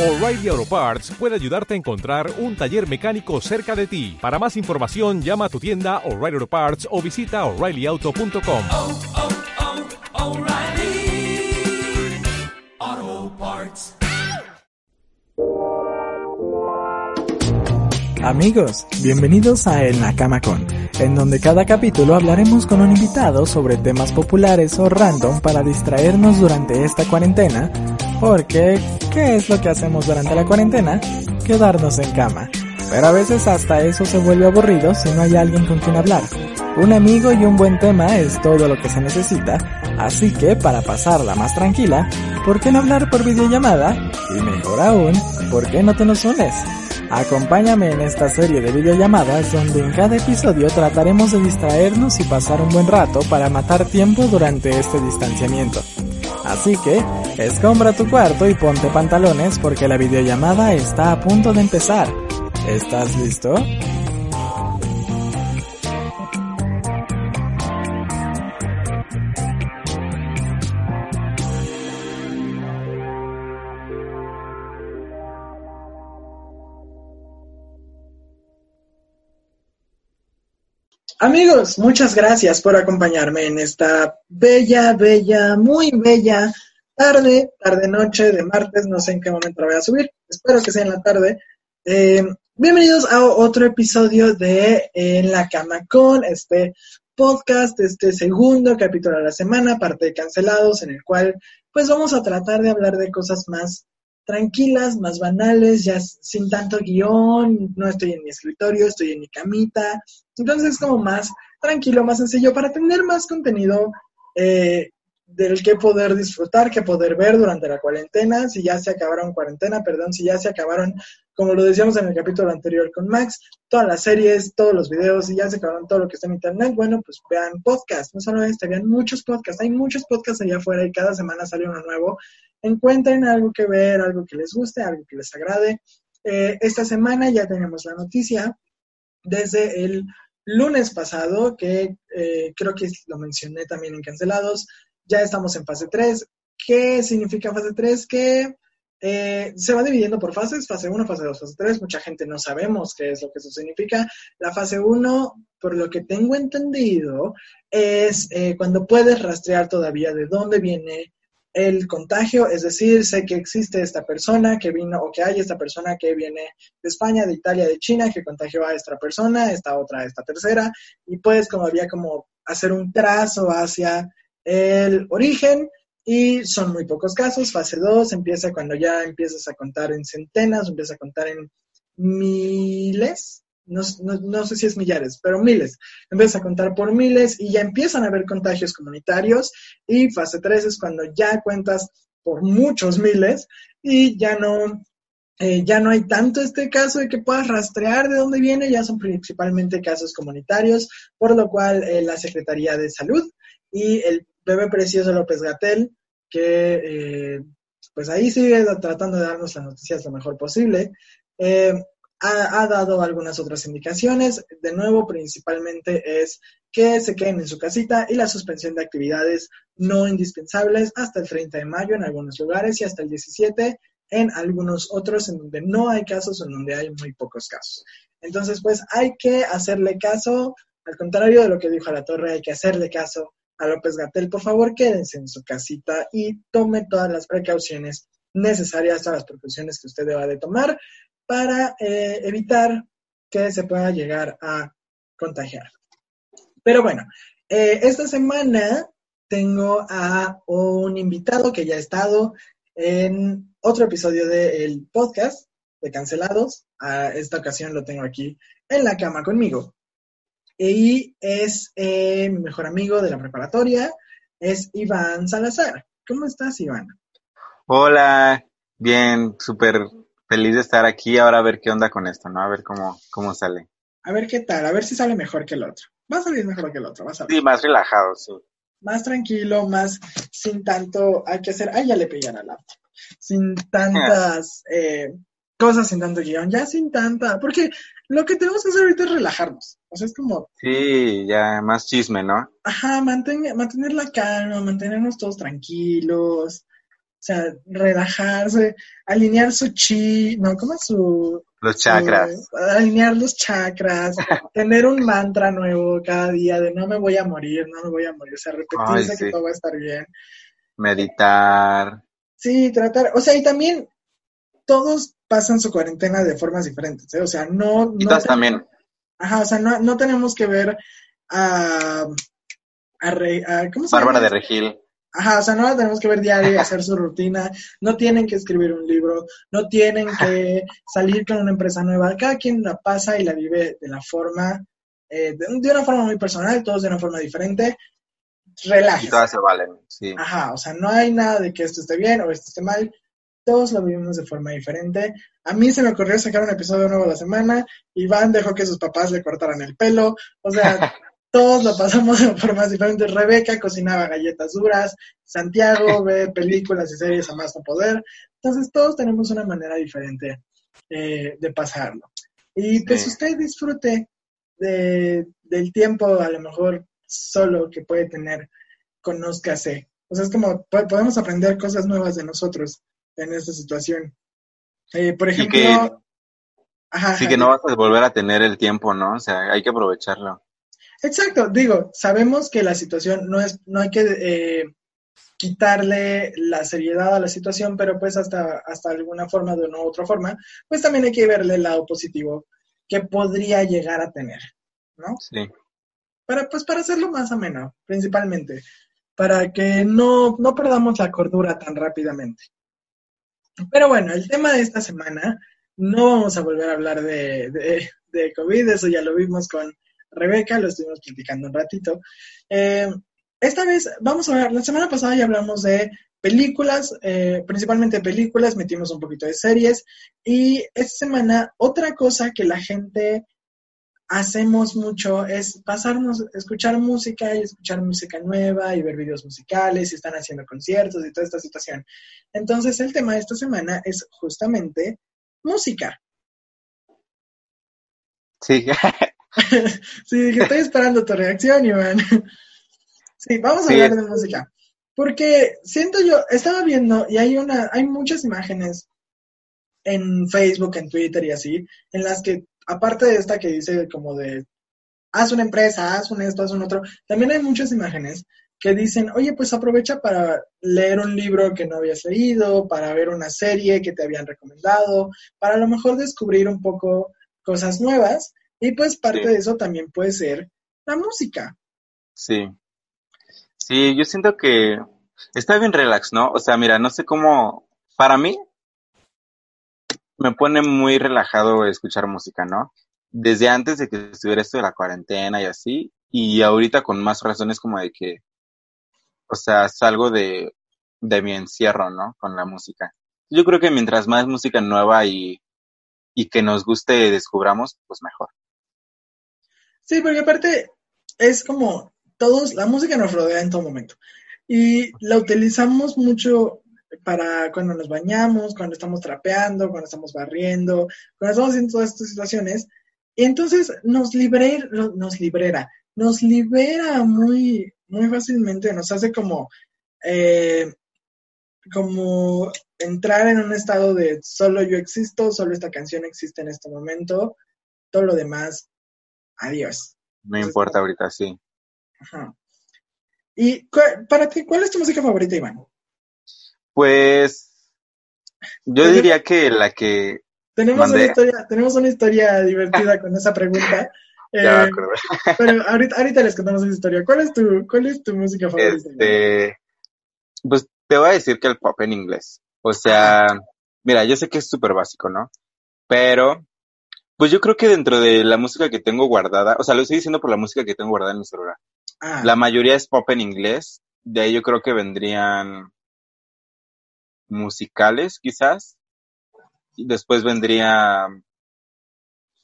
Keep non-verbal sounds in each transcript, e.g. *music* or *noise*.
O'Reilly Auto Parts puede ayudarte a encontrar un taller mecánico cerca de ti. Para más información, llama a tu tienda O'Reilly Auto Parts o visita oreillyauto.com. oh, oh, Parts. Amigos, bienvenidos a El Nakama Con, en donde cada capítulo hablaremos con un invitado sobre temas populares o random para distraernos durante esta cuarentena, porque ¿qué es lo que hacemos durante la cuarentena? Quedarnos en cama. Pero a veces hasta eso se vuelve aburrido si no hay alguien con quien hablar. Un amigo y un buen tema es todo lo que se necesita, así que para pasarla más tranquila, ¿por qué no hablar por videollamada? Y mejor aún, ¿por qué no te nos unes? Acompáñame en esta serie de videollamadas donde en cada episodio trataremos de distraernos y pasar un buen rato para matar tiempo durante este distanciamiento. Así que, escombra tu cuarto y ponte pantalones porque la videollamada está a punto de empezar. ¿Estás listo? Amigos, muchas gracias por acompañarme en esta bella, bella, muy bella tarde, tarde noche de martes, no sé en qué momento la voy a subir, espero que sea en la tarde. Eh, bienvenidos a otro episodio de En la cama con este podcast, este segundo capítulo de la semana, parte de cancelados, en el cual pues vamos a tratar de hablar de cosas más tranquilas, más banales, ya sin tanto guion, no estoy en mi escritorio, estoy en mi camita, entonces es como más tranquilo, más sencillo para tener más contenido eh, del que poder disfrutar, que poder ver durante la cuarentena, si ya se acabaron cuarentena, perdón, si ya se acabaron, como lo decíamos en el capítulo anterior con Max, todas las series, todos los videos, si ya se acabaron todo lo que está en internet, bueno, pues vean podcast, no solo este, vean muchos podcasts, hay muchos podcasts allá afuera y cada semana sale uno nuevo, encuentren algo que ver, algo que les guste, algo que les agrade. Eh, esta semana ya tenemos la noticia desde el lunes pasado, que eh, creo que lo mencioné también en Cancelados, ya estamos en fase 3. ¿Qué significa fase 3? Que eh, se va dividiendo por fases, fase 1, fase 2, fase 3. Mucha gente no sabemos qué es lo que eso significa. La fase 1, por lo que tengo entendido, es eh, cuando puedes rastrear todavía de dónde viene el contagio, es decir, sé que existe esta persona que vino o que hay esta persona que viene de España, de Italia, de China, que contagió a esta persona, esta otra, esta tercera, y puedes como había como hacer un trazo hacia el origen y son muy pocos casos. Fase 2 empieza cuando ya empiezas a contar en centenas, empiezas a contar en miles, no, no, no, sé si es millares, pero miles. Empiezas a contar por miles y ya empiezan a haber contagios comunitarios y fase 3 es cuando ya cuentas por muchos miles y ya no, eh, ya no hay tanto este caso de que puedas rastrear de dónde viene, ya son principalmente casos comunitarios, por lo cual eh, la Secretaría de Salud y el bebé precioso López Gatel, que eh, pues ahí sigue tratando de darnos las noticias lo mejor posible. Eh, ha, dado algunas otras indicaciones. De nuevo, principalmente es que se queden en su casita y la suspensión de actividades no indispensables hasta el 30 de mayo en algunos lugares y hasta el 17 en algunos otros en donde no hay casos o en donde hay muy pocos casos. Entonces, pues hay que hacerle caso, al contrario de lo que dijo la torre, hay que hacerle caso a López Gatel. Por favor, quédense en su casita y tome todas las precauciones necesarias, todas las precauciones que usted deba de tomar para eh, evitar que se pueda llegar a contagiar. Pero bueno, eh, esta semana tengo a un invitado que ya ha estado en otro episodio del podcast de Cancelados. A esta ocasión lo tengo aquí en la cama conmigo. Y es eh, mi mejor amigo de la preparatoria, es Iván Salazar. ¿Cómo estás, Iván? Hola, bien, súper feliz de estar aquí. Ahora a ver qué onda con esto, ¿no? A ver cómo, cómo sale. A ver qué tal, a ver si sale mejor que el otro. Va a salir mejor que el otro, vas a ver. Sí, más relajado, sí. Más tranquilo, más sin tanto hay que hacer. Ay, ya le pegué a la laptop. Sin tantas *laughs* eh, cosas, sin tanto guion, ya sin tanta. Porque lo que tenemos que hacer ahorita es relajarnos. O sea, es como. Sí, ya más chisme, ¿no? Ajá, mantener, mantener la calma, mantenernos todos tranquilos. sea, relajarse, alinear su chi, no, ¿cómo es su... Los su- chakras. alinear los chakras, *laughs* tener un mantra nuevo cada día de no me voy a morir, no me voy a morir, o sea, repetirse Ay, que todo va a estar bien. Meditar. Sí, tratar, o sea, y también todos pasan su cuarentena de formas diferentes, ¿eh? O sea, no... Y no también. Ajá, o sea, no, no tenemos que ver a... a, Re- a- ¿Cómo se Bárbara llama? de Regil. Ajá, o sea, no la tenemos que ver diario y hacer su rutina, no tienen que escribir un libro, no tienen que salir con una empresa nueva, cada quien la pasa y la vive de la forma, eh, de, de una forma muy personal, todos de una forma diferente, Y relájese. todas se valen. Sí. Ajá, o sea, no hay nada de que esto esté bien o esto esté mal, todos lo vivimos de forma diferente. A mí se me ocurrió sacar un episodio nuevo a la semana, Iván dejó que sus papás le cortaran el pelo, o sea, *laughs* todos lo pasamos de formas diferentes. Rebeca cocinaba galletas duras, Santiago *laughs* ve películas y series a más no poder. Entonces todos tenemos una manera diferente eh, de pasarlo. Y pues Sí. usted disfrute de, del tiempo a lo mejor solo que puede tener, conózcase. O sea, es como po- podemos aprender cosas nuevas de nosotros en esta situación. Eh, por Y ejemplo, que- ajá, Sí ajá, que no vas a volver a tener el tiempo, ¿no? O sea, hay que aprovecharlo. Exacto, digo, sabemos que la situación no es, no hay que eh, quitarle la seriedad a la situación, pero pues hasta, hasta alguna forma de una u otra forma, pues también hay que verle el lado positivo que podría llegar a tener, ¿no? Sí. Para, pues para hacerlo más ameno, principalmente, para que no, no perdamos la cordura tan rápidamente. Pero bueno, el tema de esta semana, no vamos a volver a hablar de, COVID, eso ya lo vimos con Rebeca, lo estuvimos platicando un ratito. Eh, esta vez vamos a ver, la semana pasada ya hablamos de películas, eh, principalmente películas, metimos un poquito de series y esta semana otra cosa que la gente hacemos mucho es pasarnos, escuchar música y escuchar música nueva y ver videos musicales y están haciendo conciertos y toda esta situación. Entonces el tema de esta semana es justamente música. Sí. *laughs* Sí, dije, estoy esperando tu reacción, Iván. Sí, vamos a Sí. hablar de música. Porque siento yo, estaba viendo y hay una, hay muchas imágenes en Facebook, en Twitter y así, en las que, aparte de esta que dice como de haz una empresa, haz un esto, haz un otro, también hay muchas imágenes que dicen, oye, pues aprovecha para leer un libro que no habías leído, para ver una serie que te habían recomendado, para a lo mejor descubrir un poco cosas nuevas. Y pues parte Sí. de eso también puede ser la música. Sí. Sí, yo siento que está bien relax, ¿no? O sea, mira, no sé cómo, para mí, me pone muy relajado escuchar música, ¿no? Desde antes de que estuviera esto de la cuarentena y así, y ahorita con más razones como de que, o sea, salgo de, de mi encierro, ¿no? Con la música. Yo creo que mientras más música nueva y, y que nos guste descubramos, pues mejor. Sí, porque aparte es como todos, la música nos rodea en todo momento. Y la utilizamos mucho para cuando nos bañamos, cuando estamos trapeando, cuando estamos barriendo, cuando estamos haciendo todas estas situaciones. Y entonces nos libera, nos libera, nos libera muy, muy fácilmente, nos hace como, eh, como entrar en un estado de solo yo existo, solo esta canción existe en este momento, todo lo demás, adiós. No importa ahorita, sí. Ajá. Y para ti, ¿cuál es tu música favorita, Iván? Pues yo diría que la que Tenemos una historia, tenemos una historia divertida con esa pregunta. *laughs* ya me eh, pero ahorita, ahorita les contamos esa historia. ¿Cuál es tu, cuál es tu música favorita? Este, pues te voy a decir que el pop en inglés. O sea, mira, yo sé que es súper básico, ¿no? Pero, pues yo creo que dentro de la música que tengo guardada, o sea, lo estoy diciendo por la música que tengo guardada en mi celular. Ah, La mayoría es pop en inglés. De ahí yo creo que vendrían musicales, quizás. Y después vendría,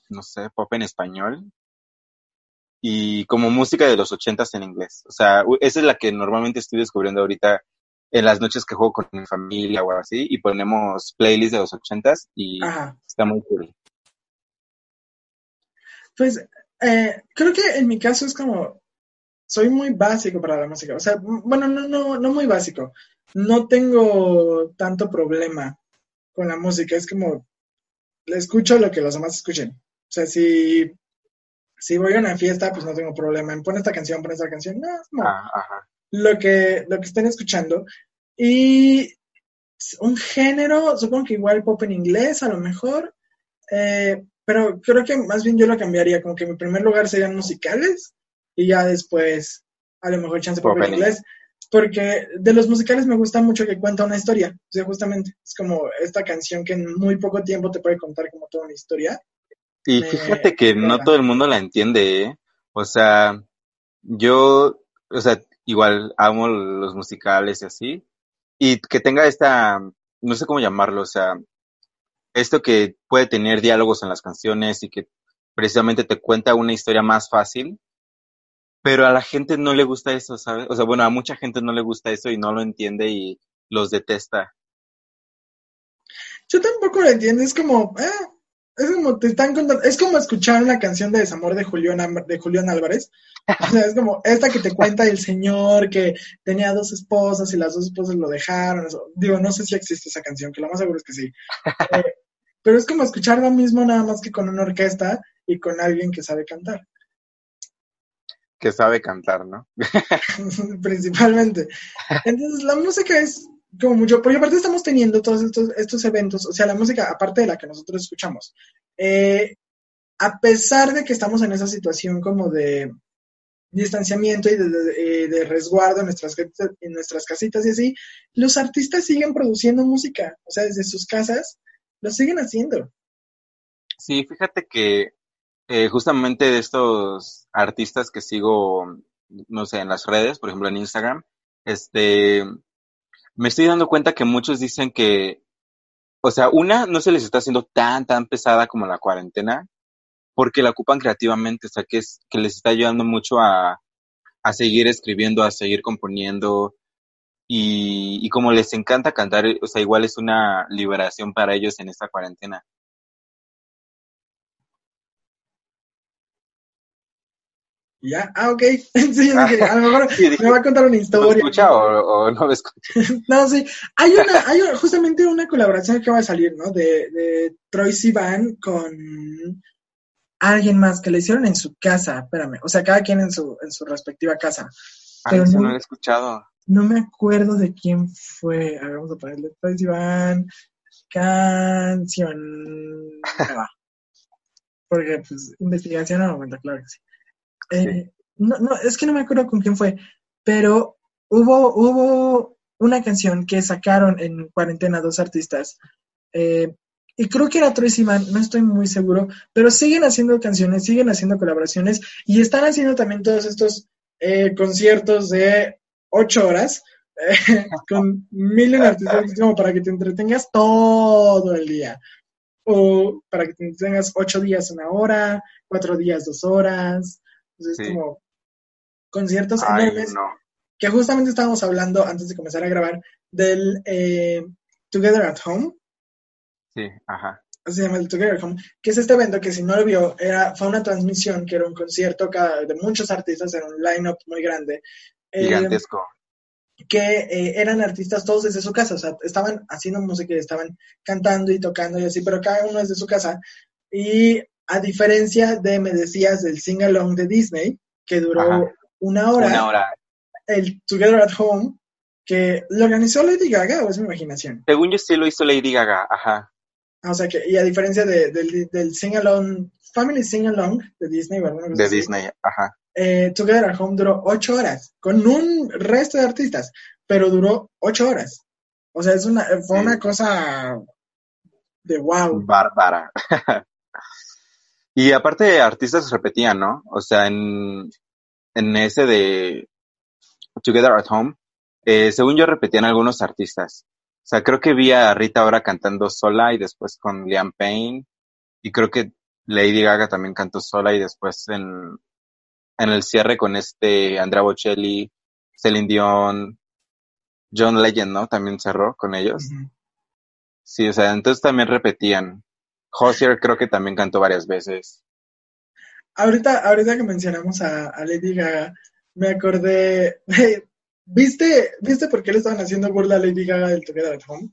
no sé, pop en español. Y como música de los ochentas en inglés. O sea, esa es la que normalmente estoy descubriendo ahorita en las noches que juego con mi familia o así. Y ponemos playlists de los ochentas y ajá. está muy cool. Pues eh, creo que en mi caso es como, soy muy básico para la música. O sea, bueno, no, no, no muy básico. No tengo tanto problema con la música. Es como, le escucho lo que los demás escuchen. O sea, si, si voy a una fiesta, pues no tengo problema. En pon esta canción, pon esta canción. No, es como Ah, ajá. lo que, lo que estén escuchando. Y un género, supongo que igual pop en inglés, a lo mejor. Eh, pero creo que más bien yo lo cambiaría, como que mi primer lugar serían musicales y ya después a lo mejor chance pop, Pop en en inglés. Porque de los musicales me gusta mucho que cuenta una historia. O sea, justamente es como esta canción que en muy poco tiempo te puede contar como toda una historia. Y Me fíjate que no todo el mundo la entiende, ¿eh? O sea, yo, o sea, igual amo los musicales y así. Y que tenga esta, no sé cómo llamarlo, o sea, esto que puede tener diálogos en las canciones y que precisamente te cuenta una historia más fácil. Pero a la gente no le gusta eso, ¿sabes? O sea, bueno, a mucha gente no le gusta eso y no lo entiende y los detesta. Yo tampoco lo entiendo, es como, ah, es como te están contando, es como escuchar una canción de desamor de Julián, de Julián Álvarez. O sea, es como esta que te cuenta el señor que tenía dos esposas y las dos esposas lo dejaron. eso. Digo, no sé si existe esa canción, que lo más seguro es que sí. *laughs* Eh, pero es como escuchar lo mismo nada más que con una orquesta y con alguien que sabe cantar, Que sabe cantar, ¿no? *laughs* principalmente. Entonces, la música es como mucho, porque aparte estamos teniendo todos estos, estos eventos, o sea, la música, aparte de la que nosotros escuchamos, eh, a pesar de que estamos en esa situación como de distanciamiento y de, de- eh, de resguardo en nuestras, casitas- en nuestras casitas y así, los artistas siguen produciendo música, o sea, desde sus casas, lo siguen haciendo. Sí, fíjate que eh, justamente de estos artistas que sigo, no sé, en las redes, por ejemplo en Instagram, este, me estoy dando cuenta que muchos dicen que, o sea, una no se les está haciendo tan, tan pesada como la cuarentena, porque la ocupan creativamente, o sea, que es, que les está ayudando mucho a, a seguir escribiendo, a seguir componiendo, y, y como les encanta cantar, o sea, igual es una liberación para ellos en esta cuarentena. Ya, ah, ok, *laughs* sí, yo dije, a lo mejor *laughs* Sí, dije, me va a contar una ¿No historia. escucha o, o no me escucha? *laughs* No, sí. Hay una, hay justamente una colaboración que va a salir, ¿no? De, de Troy Sivan con alguien más que le hicieron en su casa, espérame. O sea, cada quien en su, en su respectiva casa. Ay, Pero eso no- no lo he escuchado. No me acuerdo de quién fue. A ver, vamos a ponerle Troy Sivan, canción. Porque, pues, investigación al momento, claro que sí. Eh, no, no, es que no me acuerdo con quién fue, pero hubo, hubo una canción que sacaron en cuarentena dos artistas, eh, y creo que era Troy Sivan, no estoy muy seguro, pero siguen haciendo canciones, siguen haciendo colaboraciones, y están haciendo también todos estos eh, conciertos de ocho horas, eh, *laughs* con mil artistas, como para que te entretengas todo el día, o para que te entretengas ocho días una hora, cuatro días dos horas, entonces Sí. como conciertos Ay, enormes no. que justamente estábamos hablando antes de comenzar a grabar del eh, Together at Home, Sí, ajá. se llama el Together at Home, que es este evento que si no lo vio, era, fue una transmisión que era un concierto cada, de muchos artistas, era un line-up muy grande, eh, Gigantesco. que eh, eran artistas todos desde su casa, o sea, estaban haciendo música y estaban cantando y tocando y así, pero cada uno desde su casa. Y a diferencia de, me decías, del sing-along de Disney, que duró Ajá. una hora, Una hora. el Together at Home, que lo organizó Lady Gaga o es mi imaginación. Según yo sí lo hizo Lady Gaga, ajá. Ah, O sea que, y a diferencia de- del, del Sing Along, Family Sing Along de Disney, cosa De así, Disney, ajá. eh, Together at Home duró ocho horas, con un resto de artistas, pero duró ocho horas. O sea, es una, fue Sí. una cosa de wow. Bárbara. *laughs* y aparte, artistas repetían, ¿no? O sea, en, en ese de Together at Home, eh, según yo repetían algunos artistas. O sea, creo que vi a Rita ahora cantando sola y después con Liam Payne. Y creo que Lady Gaga también cantó sola y después en, en el cierre con este Andrea Bocelli, Celine Dion, John Legend, ¿no? También cerró con ellos. Sí, o sea, entonces también repetían. Hozier creo que también cantó varias veces. Ahorita, ahorita que mencionamos a, a Lady Gaga, me acordé de, ¿Viste, ¿Viste por qué le estaban haciendo burla a Lady Gaga del Together at Home?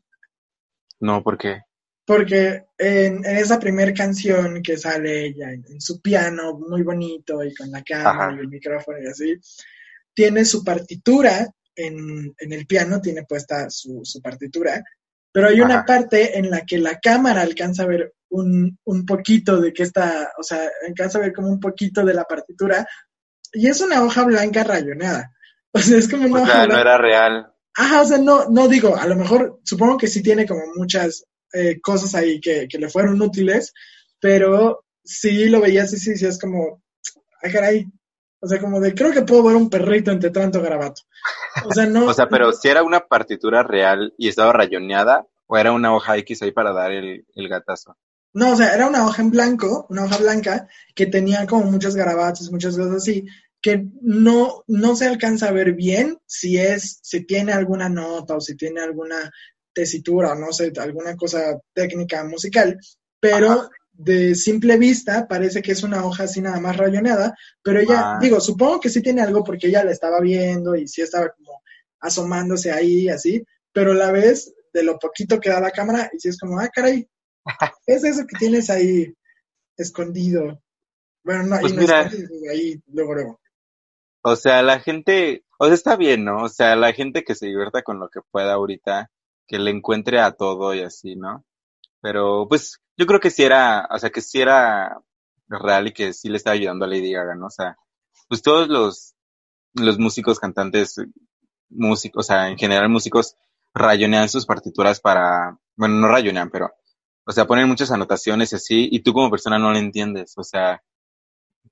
No, ¿por qué? Porque en, en esa primer canción que sale ella en, en su piano muy bonito y con la cámara Ajá. y el micrófono y así, tiene su partitura en, en el piano, tiene puesta su, su partitura, pero hay una parte en la que la cámara alcanza a ver un, un poquito de que está, o sea, alcanza a ver como un poquito de la partitura y es una hoja blanca rayoneada. *laughs* O sea, es como una O hoja sea, no era real. Ajá, o sea, no, no digo, a lo mejor supongo que sí tiene como muchas eh, cosas ahí que, que le fueron útiles, pero sí lo veías y sí, sí, es como, ay, caray. O sea, como de, creo que puedo ver un perrito entre tanto garabato. O sea, no. *laughs* O sea, pero si era una partitura real y estaba rayoneada, o era una hoja X ahí para dar el, el gatazo. No, o sea, era una hoja en blanco, una hoja blanca, que tenía como muchos garabatos, muchas cosas así, que no, no se alcanza a ver bien si es, si tiene alguna nota o si tiene alguna tesitura o no sé, alguna cosa técnica musical, pero Ajá. de simple vista parece que es una hoja así nada más rayoneada, pero ella, Ah. digo, supongo que sí tiene algo porque ella la estaba viendo y sí estaba como asomándose ahí así, pero la ves de lo poquito que da la cámara y sí es como, ah, caray, es eso que tienes ahí escondido. Bueno, no, ahí Pues no mira. escondido, ahí luego, luego. O sea, la gente, o sea, está bien, ¿no? O sea, la gente que se divierta con lo que pueda ahorita, que le encuentre a todo y así, ¿no? Pero, pues, yo creo que sí era, o sea, que sí era real y que sí le estaba ayudando a Lady Gaga, ¿no? O sea, pues todos los, los músicos, cantantes, músicos, o sea, en general músicos, rayonean sus partituras para, bueno, no rayonean, pero, o sea, ponen muchas anotaciones y así, y tú como persona no lo entiendes, o sea,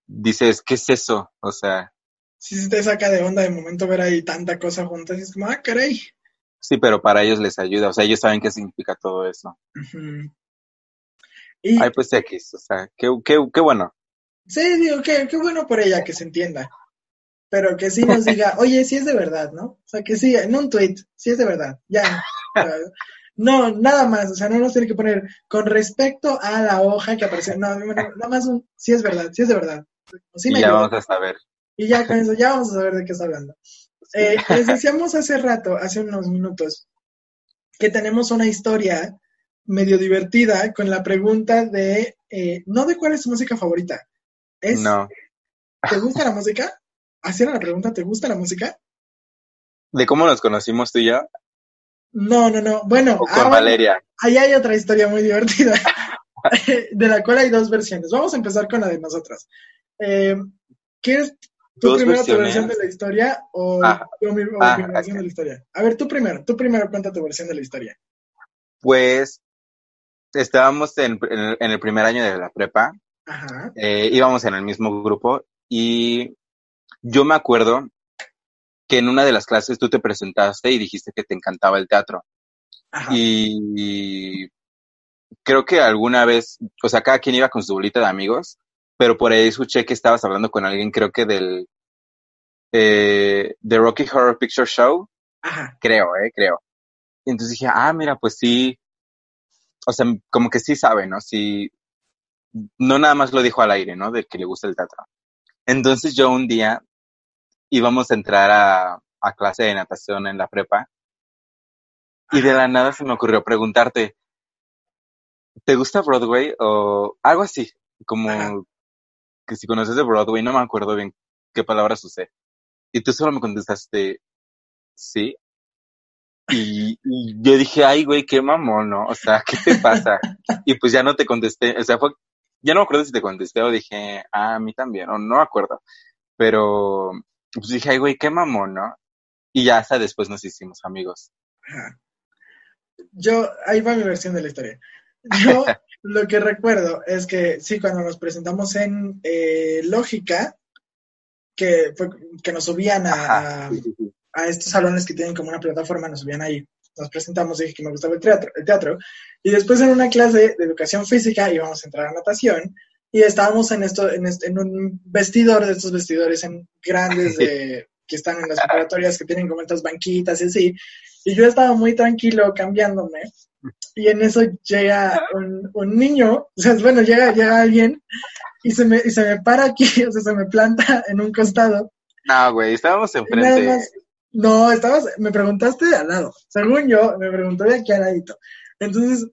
dices, ¿qué es eso? O sea, Sí se te saca de onda de momento ver ahí tanta cosa juntas y es como, ah, caray. Sí, pero para ellos les ayuda, o sea, ellos saben qué significa todo eso. Y Ay, pues X, o sea, qué, qué, qué bueno. sí, digo, qué, qué bueno por ella que se entienda. Pero que sí nos diga, oye, sí es de verdad, ¿no? O sea, que sí, en un tweet, sí es de verdad, ya. *laughs* No, nada más, o sea, no nos tiene que poner con respecto a la hoja que apareció, no, no, nada más un, sí es verdad, sí es de verdad. Sí y me ya ayudó. vamos a saber. Y ya con eso, ya vamos a saber de qué está hablando. Eh, les decíamos hace rato, hace unos minutos, que tenemos una historia medio divertida con la pregunta de, eh, no de cuál es tu música favorita, es, No. ¿te gusta la música? Así era la pregunta, ¿te gusta la música? ¿De cómo nos conocimos tú y yo? No, no, no. Bueno, O con ah, bueno, Valeria. ahí hay otra historia muy divertida, *laughs* de la cual hay dos versiones. Vamos a empezar con la de nosotras. Eh, ¿Quieres tú primero tu versiones. versión de la historia o Ah, yo mi, o ah, mi versión de la historia? A ver, tú primero, tú primero cuenta tu versión de la historia. Pues estábamos en, en el- en el primer año de la prepa, Ajá, eh, íbamos en el mismo grupo y yo me acuerdo que en una de las clases tú te presentaste y dijiste que te encantaba el teatro. ajá. Y creo que alguna vez, o sea, cada quien iba con su bolita de amigos, pero por ahí escuché que estabas hablando con alguien, creo que del eh, The Rocky Horror Picture Show, Ajá, creo, eh, creo. Y entonces dije, ah, mira, pues sí, o sea, como que sí sabe, ¿no? Sí, no nada más lo dijo al aire, ¿no? De que le gusta el teatro. Entonces yo un día íbamos a entrar a, a clase de natación en la prepa y de la nada se me ocurrió preguntarte, ¿te gusta Broadway? O algo así, como Ajá. que si conoces de Broadway, no me acuerdo bien qué palabras usé. Y tú solo me contestaste, sí. Y, y yo dije, ay, güey, qué mamón, ¿no? O sea, ¿qué te pasa? *laughs* y pues ya no te contesté, o sea, fue, ya no me acuerdo si te contesté o dije, ah, a mí también, o no me acuerdo. Pero, pues dije, ay, güey, qué mamón, ¿no? Y ya hasta después nos hicimos amigos. ajá. Yo, ahí va mi versión de la historia. Yo *laughs* lo que recuerdo es que sí, cuando nos presentamos en eh, Lógica, que, fue, que nos subían a, a estos salones que tienen como una plataforma, nos subían ahí. Nos presentamos, dije que me gustaba el teatro, el teatro. Y después en una clase de educación física íbamos a entrar a natación y estábamos en esto, en, este- en un vestidor de estos vestidores en, grandes de, *laughs* que están en las preparatorias que tienen como estas banquitas y así. Y yo estaba muy tranquilo cambiándome. Y en eso llega un, un niño, o sea, bueno, llega, llega alguien y se, me, y se me para aquí, *laughs* o sea, se me planta en un costado No, güey, estábamos enfrente. más, No, estabas, me preguntaste de al lado. Según yo, me preguntó de aquí al ladito. Entonces,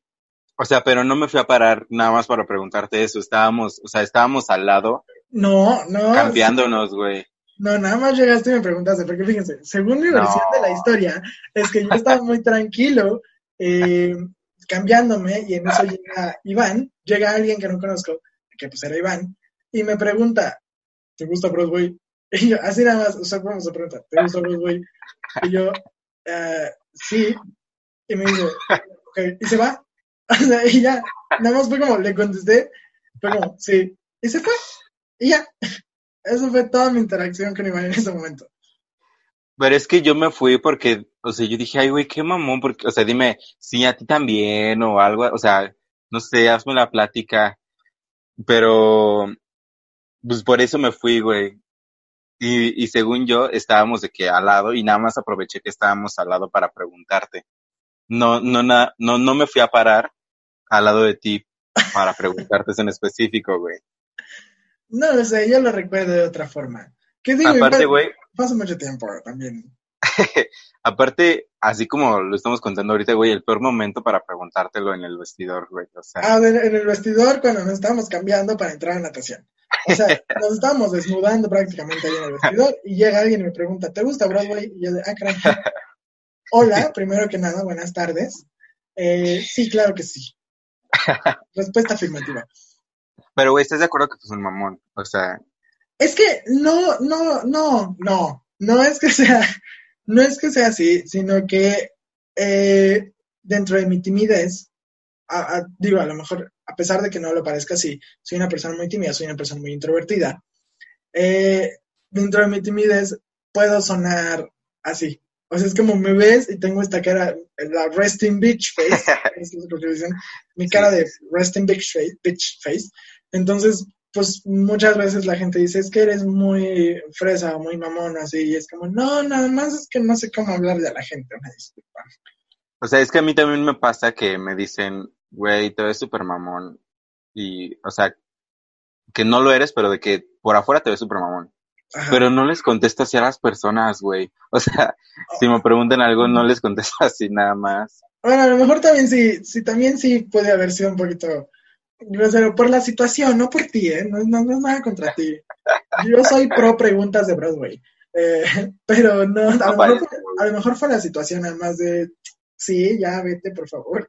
O sea, pero no me fui a parar nada más para preguntarte eso. Estábamos, o sea, estábamos al lado, no, no. cambiándonos, güey. No, nada más llegaste y me preguntaste, porque fíjense, según mi versión No. de la historia, es que yo estaba muy tranquilo, eh, cambiándome, y en eso llega Iván, llega alguien que no conozco, que pues era Iván, y me pregunta, ¿te gusta Broadway? Y yo, así nada más, o sea, ¿cómo se pregunta? ¿Te gusta Broadway? Y yo, "Ah, sí, y me dice, ok, y se va, *laughs* y ya, nada más fue como, le contesté, fue como, sí, y se fue, y ya. *laughs* Eso fue toda mi interacción con Iván en ese momento. Pero es que yo me fui porque, o sea, yo dije, ay, güey, qué mamón, porque, o sea, dime, sí, a ti también, o algo, o sea, no sé, hazme la plática. Pero, pues por eso me fui, güey. Y, y según yo, estábamos de que al lado, y nada más aproveché que estábamos al lado para preguntarte. No, no, na- no, no me fui a parar al lado de ti para preguntarte eso en específico, güey. No lo sé, yo lo recuerdo de otra forma. ¿Qué digo? Aparte, güey, Pasa mucho tiempo también. *laughs* aparte, así como lo estamos contando ahorita, güey, el peor momento para preguntártelo en el vestidor, güey. O sea, Ah, en, el vestidor cuando nos estábamos cambiando para entrar a natación. O sea, *laughs* nos estábamos desnudando prácticamente ahí en el vestidor y llega alguien y me pregunta, ¿te gusta Broadway? Y yo de, ah, caray. *laughs* Hola, primero que nada, buenas tardes. Eh, sí, claro que sí. *laughs* Respuesta afirmativa. pero, güey, ¿estás de acuerdo que pues un mamón? O sea, Es que no, no, no, no, no es que sea, no es que sea así, sino que eh, dentro de mi timidez, a- a- digo, a lo mejor, a pesar de que no lo parezca así, soy una persona muy tímida, soy una persona muy introvertida, eh, dentro de mi timidez puedo sonar así. O sea, es como me ves y tengo esta cara, la resting bitch face, *laughs* es lo que dicen, mi cara de resting bitch face, bitch face. Entonces, pues muchas veces la gente dice, es que eres muy fresa o muy mamón, así, y es como, no, nada más es que no sé cómo hablarle a la gente, una disculpa. o sea, es que a mí también me pasa que me dicen, güey, te ves súper mamón. Y, o sea, que no lo eres, pero de que por afuera te ves súper mamón. Ajá. Pero no les contesto así a las personas, güey. O sea, si me preguntan algo, no les contesto así nada más. Bueno, a lo mejor también sí, sí, también sí puede haber sido un poquito grosero por la situación, no por ti, ¿eh? No, no, no es nada contra ti. Yo soy pro preguntas de Broadway. Eh, pero no, a No lo, parece, mejor, a lo mejor fue la situación, además de, sí, ya vete, por favor.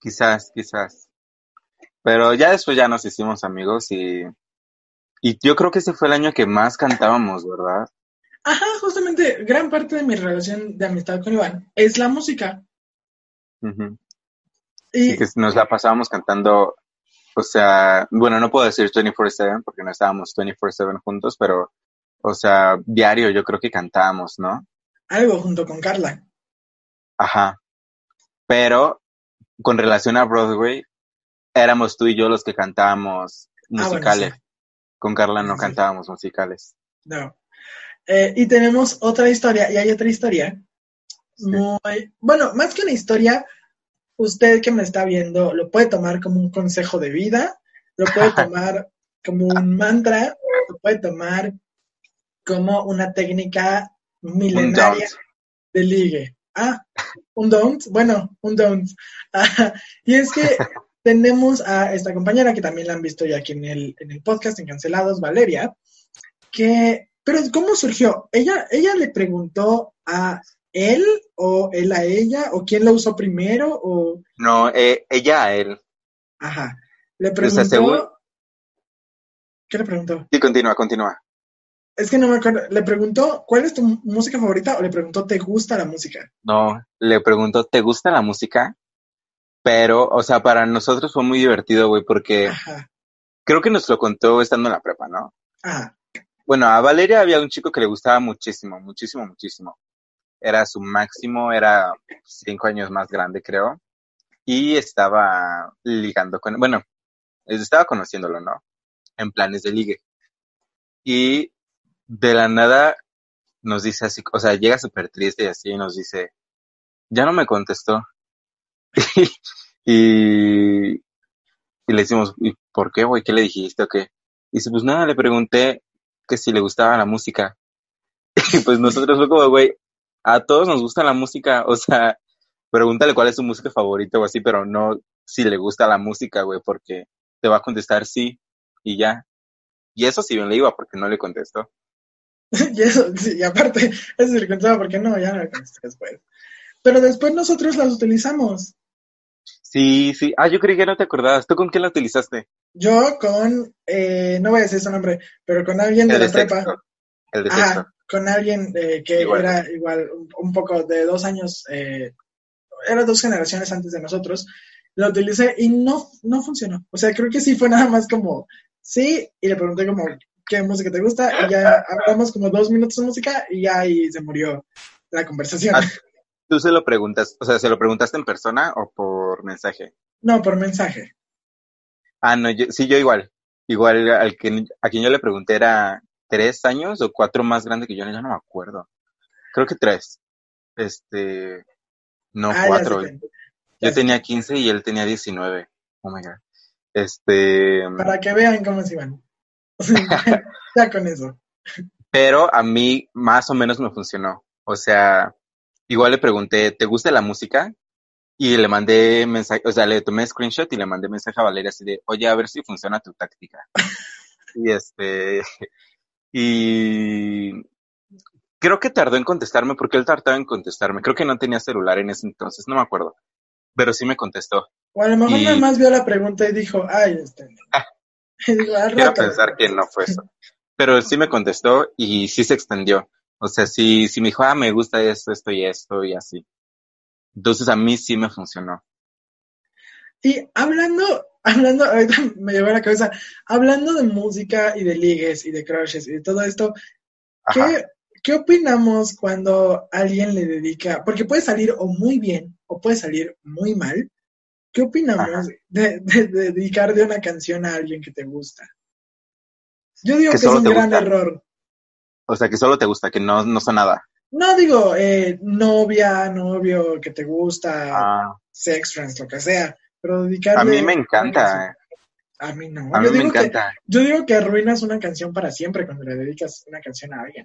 Quizás, quizás. Pero ya después ya nos hicimos amigos y, y yo creo que ese fue el año que más cantábamos, ¿verdad? Ajá, justamente, gran parte de mi relación de amistad con Iván es la música. Ujú. Y Y que nos la pasábamos cantando, o sea, bueno, no puedo decir 24/7 porque no estábamos 24/7 juntos, pero, o sea, diario yo creo que cantábamos, ¿no? algo junto con Carla. Ajá. Pero con relación a Broadway, éramos tú y yo los que cantábamos Ah, bueno, musicales. sí. Con Carla no Sí. cantábamos musicales. No. Eh, y tenemos otra historia, y hay otra historia. Muy, bueno, más que una historia, usted que me está viendo lo puede tomar como un consejo de vida, lo puede *laughs* tomar como un mantra, lo puede tomar como una técnica Un milenaria don't. de ligue. Ah, un don't, bueno, un don't. Ah, y es que tenemos a esta compañera que también la han visto ya aquí en el, en el podcast, en Cancelados, Valeria, que, pero ¿cómo surgió? ¿Ella, ella le preguntó a él o él a ella o quién lo usó primero o, No, eh, ella a él. ajá, le preguntó, según- ¿qué le preguntó? Sí, continúa, continúa. Es que no me acuerdo, le preguntó, ¿cuál es tu música favorita? O le preguntó, ¿te gusta la música? No, le preguntó, ¿te gusta la música? Pero, o sea, para nosotros fue muy divertido, güey, porque Ajá, creo que nos lo contó estando en la prepa, ¿no? ajá, Bueno, a Valeria había un chico que le gustaba muchísimo, muchísimo, muchísimo. Era su máximo, era cinco años más grande, creo. Y estaba ligando con, bueno, estaba conociéndolo, ¿no? En planes de ligue. Y de la nada nos dice así, o sea, llega súper triste y así y nos dice, ya no me contestó. *laughs* y, y le decimos, ¿y por qué, güey? ¿Qué le dijiste o qué? Y dice, pues nada, le pregunté que si le gustaba la música. *laughs* Y pues nosotros fue como, güey, a todos nos gusta la música, o sea, pregúntale cuál es su música favorita o así, pero no si le gusta la música, güey, porque te va a contestar sí y ya. Y eso sí bien le iba porque no le contestó. *laughs* y eso, sí, aparte, eso le contaba porque no, ya no le contesté después. Pero después nosotros las utilizamos. Sí, sí. Ah, yo creí que no te acordabas. ¿Tú con quién la utilizaste? Yo con, eh, no voy a decir su nombre, pero con alguien de El la de prepa. sexto. El de Ajá, sexto. con alguien eh, que Igual. era igual, un, poco de dos años, eh, era dos generaciones antes de nosotros, lo utilicé y no, no funcionó. O sea, creo que sí fue nada más como, sí, y le pregunté como, ¿qué música te gusta? Y ya hablamos como dos minutos de música y ya ahí se murió la conversación. Ah. *laughs* ¿Tú se lo preguntas, o sea, se lo preguntaste en persona o por mensaje? No, por mensaje. Ah, no, yo, sí, yo igual. Igual al que, a quien yo le pregunté era tres años o cuatro más grande que yo, ya no me acuerdo. Creo que tres. Este, no, Ah, cuatro. Yo ya tenía 15 y él tenía 19. Oh my god. Este, Para que vean cómo se iban. *laughs* *laughs* ya con eso. pero a mí más o menos me funcionó. O sea, igual le pregunté, ¿te gusta la música? Y le mandé mensaje, o sea, le tomé screenshot y le mandé mensaje a Valeria así de, oye, a ver si funciona tu táctica. *laughs* y este, y creo que tardó en contestarme, porque él tardaba en contestarme. Creo que no tenía celular en ese entonces, no me acuerdo. Pero sí me contestó. O a lo mejor Y- nada más vio la pregunta y dijo, ay, este. *laughs* *laughs* Y digo, Quiero pensar que no fue eso. Pero sí me contestó y sí se extendió. O sea, sí, sí me dijo, ah, me gusta esto, esto y esto y así. Entonces a mí sí me funcionó. Y hablando, *laughs* hablando, ahorita me llegó a la cabeza, hablando de música y de ligues y de crushes y de todo esto, Ajá. ¿qué, qué opinamos cuando alguien le dedica? Porque puede salir o muy bien o puede salir muy mal. ¿Qué opinamos de, de- de dedicar de una canción a alguien que te gusta? Yo digo Que que, es un gran gusta. error. O sea, que solo te gusta, que no, no son nada. No digo eh, novia, novio, que te gusta, Ah, sex friends, lo que sea, pero dedicarle a mí me encanta. canción- A mí no. A yo mí me digo que encanta. Yo digo que arruinas una canción para siempre cuando le dedicas una canción a alguien.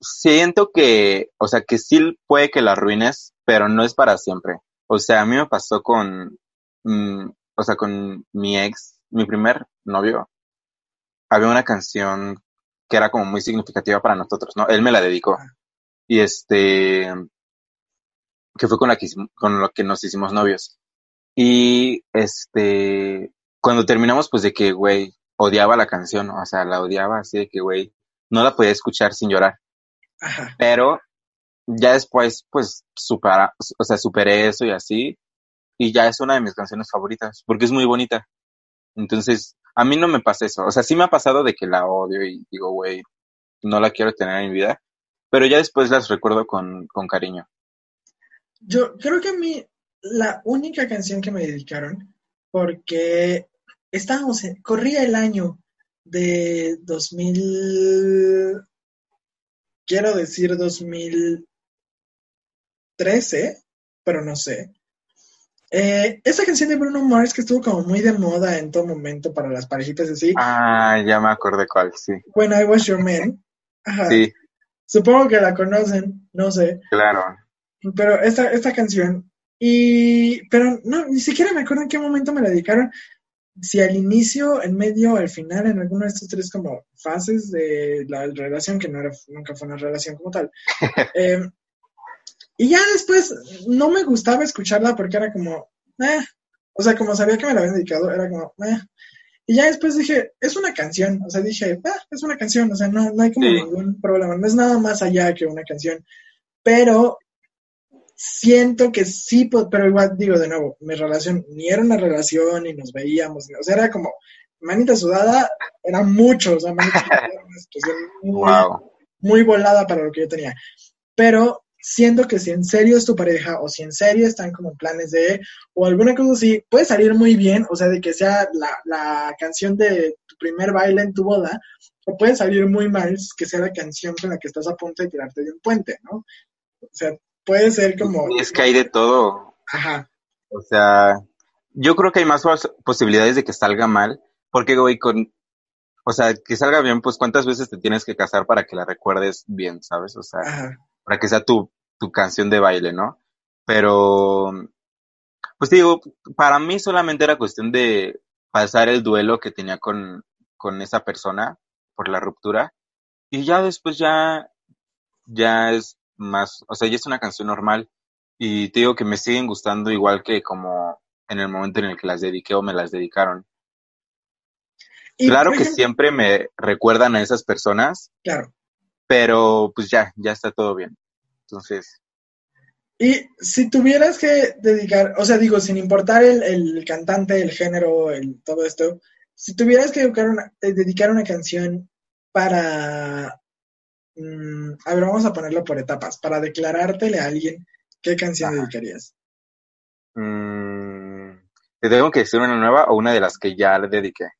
Siento que, o sea, que sí puede que la arruines, pero no es para siempre. O sea, a mí me pasó con, mm, o sea, con mi ex, mi primer novio. Había una canción que era como muy significativa para nosotros, ¿no? Él me la dedicó. Y este, que fue con la que, con lo que nos hicimos novios. Y este, cuando terminamos, pues de que, güey, odiaba la canción, o sea, la odiaba así de que, güey, no la podía escuchar sin llorar. Ajá. Pero ya después, pues, supera, o sea, superé eso y así. Y ya es una de mis canciones favoritas, porque es muy bonita. Entonces, a mí no me pasa eso. O sea, sí me ha pasado de que la odio y digo, güey, no la quiero tener en mi vida. Pero ya después las recuerdo con, con cariño. Yo creo que a mí la única canción que me dedicaron, porque estábamos, en- corría el año de 2000, quiero decir 2013, pero no sé. Eh, esa canción de Bruno Mars que estuvo como muy de moda en todo momento para las parejitas así, Ah, ya me acordé cuál, sí. When I Was Your Man. Ajá. Sí, Supongo que la conocen, no sé. claro. Pero esta, esta canción, y, pero no, ni siquiera me acuerdo en qué momento me la dedicaron. Si al inicio, en medio, al final, en alguno de estos tres como fases de la relación, que no era, nunca fue una relación como tal. *laughs* Eh, y ya después no me gustaba escucharla porque era como, eh, o sea, como sabía que me la habían dedicado, era como, eh. Y ya después dije, es una canción, o sea, dije, ah, es una canción, o sea, no, no hay como Sí. ningún problema, no es nada más allá que una canción. Pero siento que sí, pero igual digo de nuevo, mi relación ni era una relación, ni nos veíamos, o sea, era como manita sudada, era mucho, o sea, manita sudada era una situación muy, *laughs* Wow. muy volada para lo que yo tenía. Pero siento que si en serio es tu pareja o si en serio están como en planes de, o alguna cosa así, puede salir muy bien, o sea, de que sea la, la canción de tu primer baile en tu boda, o puede salir muy mal que sea la canción con la que estás a punto de tirarte de un puente, ¿no? O sea, puede ser como... Es que hay de todo. Ajá, O sea, yo creo que hay más pos- posibilidades de que salga mal, porque, güey, con, o sea, que salga bien, pues cuántas veces te tienes que casar para que la recuerdes bien, ¿sabes? O sea, Ajá. Para que sea tu, tu canción de baile, ¿no? Pero, pues te digo, para mí solamente era cuestión de pasar el duelo que tenía con, con esa persona por la ruptura. Y ya después ya, ya es más, o sea, ya es una canción normal. Y te digo que me siguen gustando igual que como en el momento en el que las dediqué o me las dedicaron. Y, claro que ejemplo- siempre me recuerdan a esas personas, Claro. Pero pues ya, ya está todo bien. Entonces, Y si tuvieras que dedicar, o sea, digo, sin importar el, el cantante, el género, el, todo esto, si tuvieras que dedicar una, eh, dedicar una canción para, mm, a ver, vamos a ponerlo por etapas, para declarártele a alguien, ¿qué canción Ajá. dedicarías? mm, ¿te tengo que decir una nueva o una de las que ya le dediqué?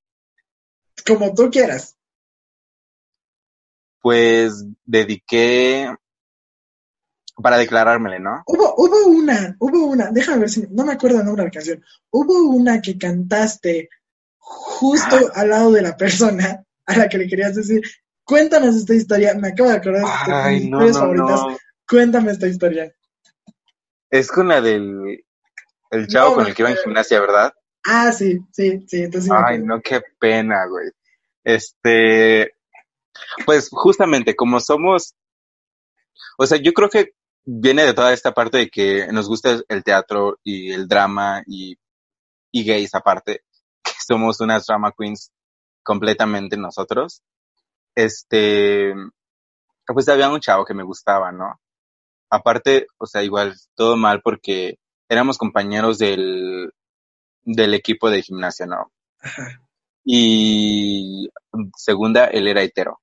Como tú quieras. Pues dediqué para declarármele, ¿no? Hubo, hubo una, hubo una, déjame ver si, no me acuerdo el nombre de la canción, hubo una que cantaste justo al lado de la persona a la que le querías decir, cuéntanos esta historia, me acabo de acordar de mis no, historias no, favoritas, no. cuéntame esta historia. Es con la del el chavo con el que iba en gimnasia, ¿verdad? Ah, sí, sí, sí, entonces Ay, no, qué pena, güey. Este, pues justamente como somos, o sea, yo creo que viene de toda esta parte de que nos gusta el teatro y el drama y, y gays aparte, *laughs* que somos unas drama queens completamente nosotros. Este, pues había un chavo que me gustaba, ¿no? Aparte, o sea, igual todo mal porque éramos compañeros del, del equipo de gimnasia, ¿no? Ajá. Y segunda, él era hetero.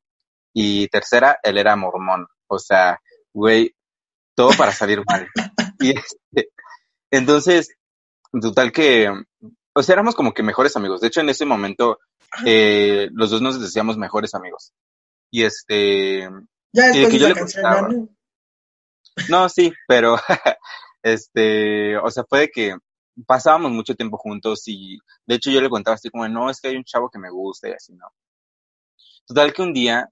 Y tercera, él era mormón. O sea, güey, todo para salir mal. *laughs* Y este, entonces, total que, o sea, éramos como que mejores amigos. De hecho, en ese momento, eh, los dos nos decíamos mejores amigos. Y este, Ya que yo le. ¿no? no, sí, pero, *laughs* este, o sea, fue de que pasábamos mucho tiempo juntos y, de hecho, yo le contaba así como, no, es que hay un chavo que me gusta y así, ¿no? Total que un día,